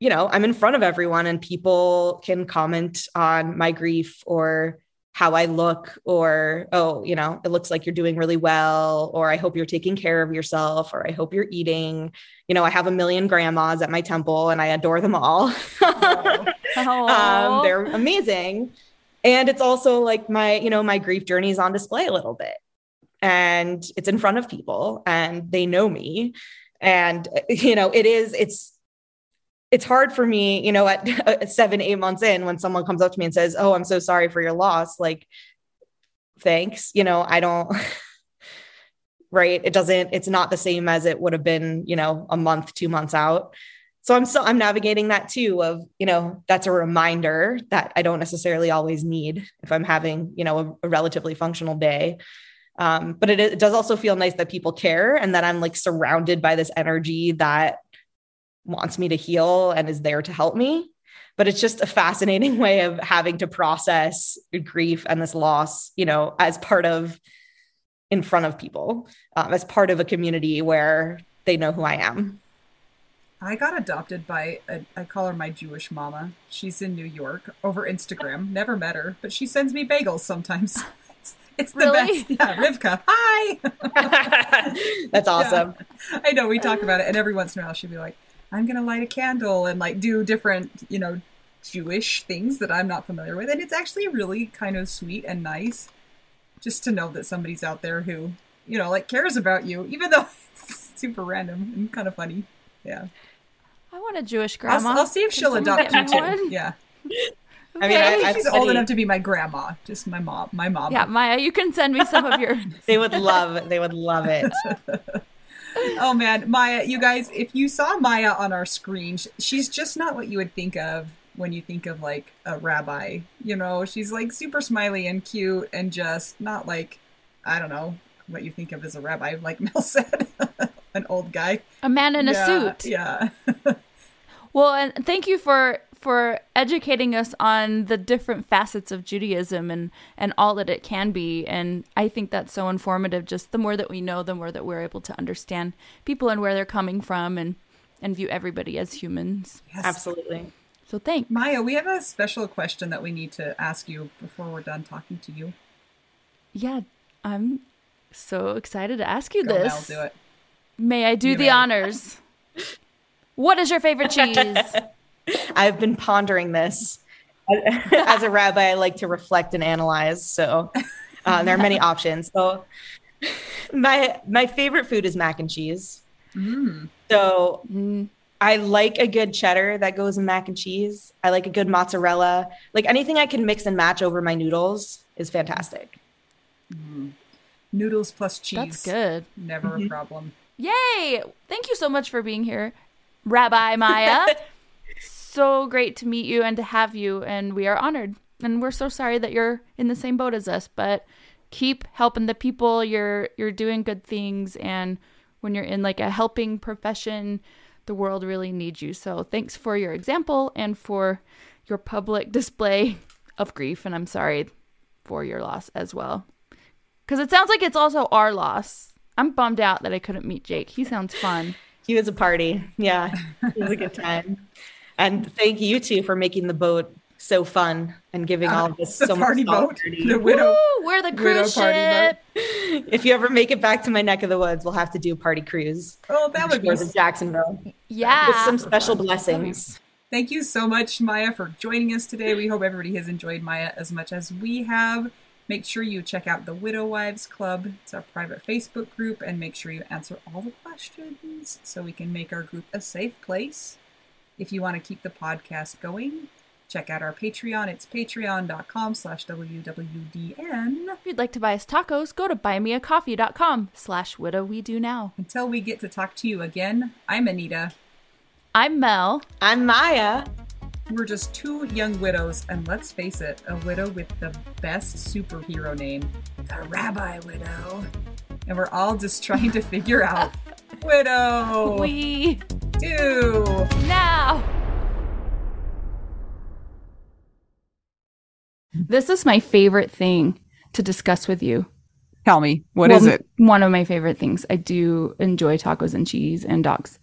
you know, I'm in front of everyone and people can comment on my grief or how I look, or, oh, you know, it looks like you're doing really well, or I hope you're taking care of yourself, or I hope you're eating. You know, I have a million grandmas at my temple and I adore them all. <laughs> um, they're amazing. And it's also like my, you know, my grief journey is on display a little bit. And it's in front of people and they know me. And, you know, it is, it's, it's hard for me, you know, <laughs> at seven, eight months in, when someone comes up to me and says, Oh, I'm so sorry for your loss. Like, thanks. You know, I don't, <laughs> right. It doesn't, it's not the same as it would have been, you know, a month, two months out. So I'm still, I'm navigating that too of, you know, that's a reminder that I don't necessarily always need if I'm having, you know, a, a relatively functional day. Um, but it, it does also feel nice that people care and that I'm like surrounded by this energy that wants me to heal and is there to help me. But it's just a fascinating <laughs> way of having to process grief and this loss, you know, as part of in front of people, um, as part of a community where they know who I am. I got adopted by, a, I call her my Jewish mama. She's in New York over Instagram. Never met her, but she sends me bagels sometimes. <laughs> It's, it's the Really? best. Yeah, Rivka. Hi. <laughs> That's awesome. Yeah. I know we talk about it, and every once in a while she'll be like, "I'm gonna light a candle and like do different, you know, Jewish things that I'm not familiar with," and it's actually really kind of sweet and nice just to know that somebody's out there who, you know, like cares about you, even though <laughs> it's super random and kind of funny. Yeah, I want a Jewish I'll, grandma. I'll see if Can she'll adopt you me too. one? Yeah, <laughs> I mean, I I- think I've she's old enough to be my grandma, just my mom. My mom. Yeah, Maya, you can send me some of your. <laughs> They would love, they would love it. Oh man, Maya, you guys, if you saw Maya on our screen, she's just not what you would think of when you think of like a rabbi. You know, she's like super smiley and cute and just not like, I don't know, what you think of as a rabbi, like <laughs> Mel said, <laughs> an old guy. a man in a Yeah, suit. Yeah. <laughs> Well, and thank you for for educating us on the different facets of Judaism and and all that it can be. And I think that's so informative. Just the more that we know, the more that we're able to understand people and where they're coming from, and and view everybody as humans. Yes. Absolutely. So thanks. Maya, we have a special question that we need to ask you before we're done talking to you. Yeah, I'm so excited to ask you Go, Mel, this. do it. May I do You the may. honors? What is your favorite cheese? <laughs> I've been pondering this. <laughs> As a rabbi, I like to reflect and analyze. So uh, there are many <laughs> options. So my my favorite food is mac and cheese. Mm. So Mm, I like a good cheddar that goes in mac and cheese. I like a good mozzarella. Like anything I can mix and match over my noodles is fantastic. Noodles plus cheese. that's good. Never a problem. Yay! Thank you so much for being here, Rabbi Maya. <laughs> so great to meet you and to have you, and we are honored. And we're so sorry that you're in the same boat as us, but keep helping the people. You're you're doing good things, and when you're in like a helping profession, the world really needs you. So thanks for your example and for your public display of grief. And I'm sorry for your loss as well, because it sounds like it's also our loss. I'm bummed out that I couldn't meet Jake. He sounds fun. He was a party. Yeah, it was a good <laughs> time. And thank you two for making the boat so fun and giving ah, all of us the so party much boat, the widow. Woo, we're the Widow cruise party boat. ship. If you ever make it back to my neck of the woods, we'll have to do a party cruise. Oh, that would be. Shores of Jacksonville with Yeah. some special blessings. Thank you so much, Maya, for joining us today. We hope everybody has enjoyed Maya as much as we have. Make sure you check out the Widow Wives Club. It's our private Facebook group, and make sure you answer all the questions so we can make our group a safe place. If you want to keep the podcast going, check out our Patreon. It's patreon.com slash WWDN. If you'd like to buy us tacos, go to buymeacoffee.com slash widow we do now. Until we get to talk to you again, I'm Anita. I'm Mel. I'm Maya. We're just two young widows, and let's face it, a widow with the best superhero name, the Rabbi Widow. And we're all just trying to figure out <laughs> Widow We do. now. This is my favorite thing to discuss with you. Tell me, what Well, is it? One of my favorite things. I do enjoy tacos and cheese and dogs.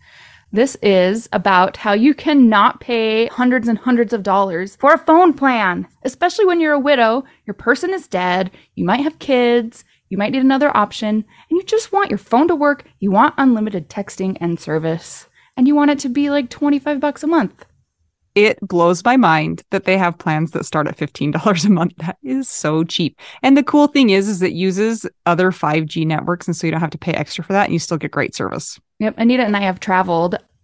This is about how you cannot pay hundreds and hundreds of dollars for a phone plan, especially when you're a widow, your person is dead, you might have kids, you might need another option, and you just want your phone to work, you want unlimited texting and service, and you want it to be like 25 bucks a month. It blows my mind that they have plans that start at $15 a month. That is so cheap. And the cool thing is, is it uses other 5G networks. And so you don't have to pay extra for that and you still get great service. Yep, Anita and I have traveled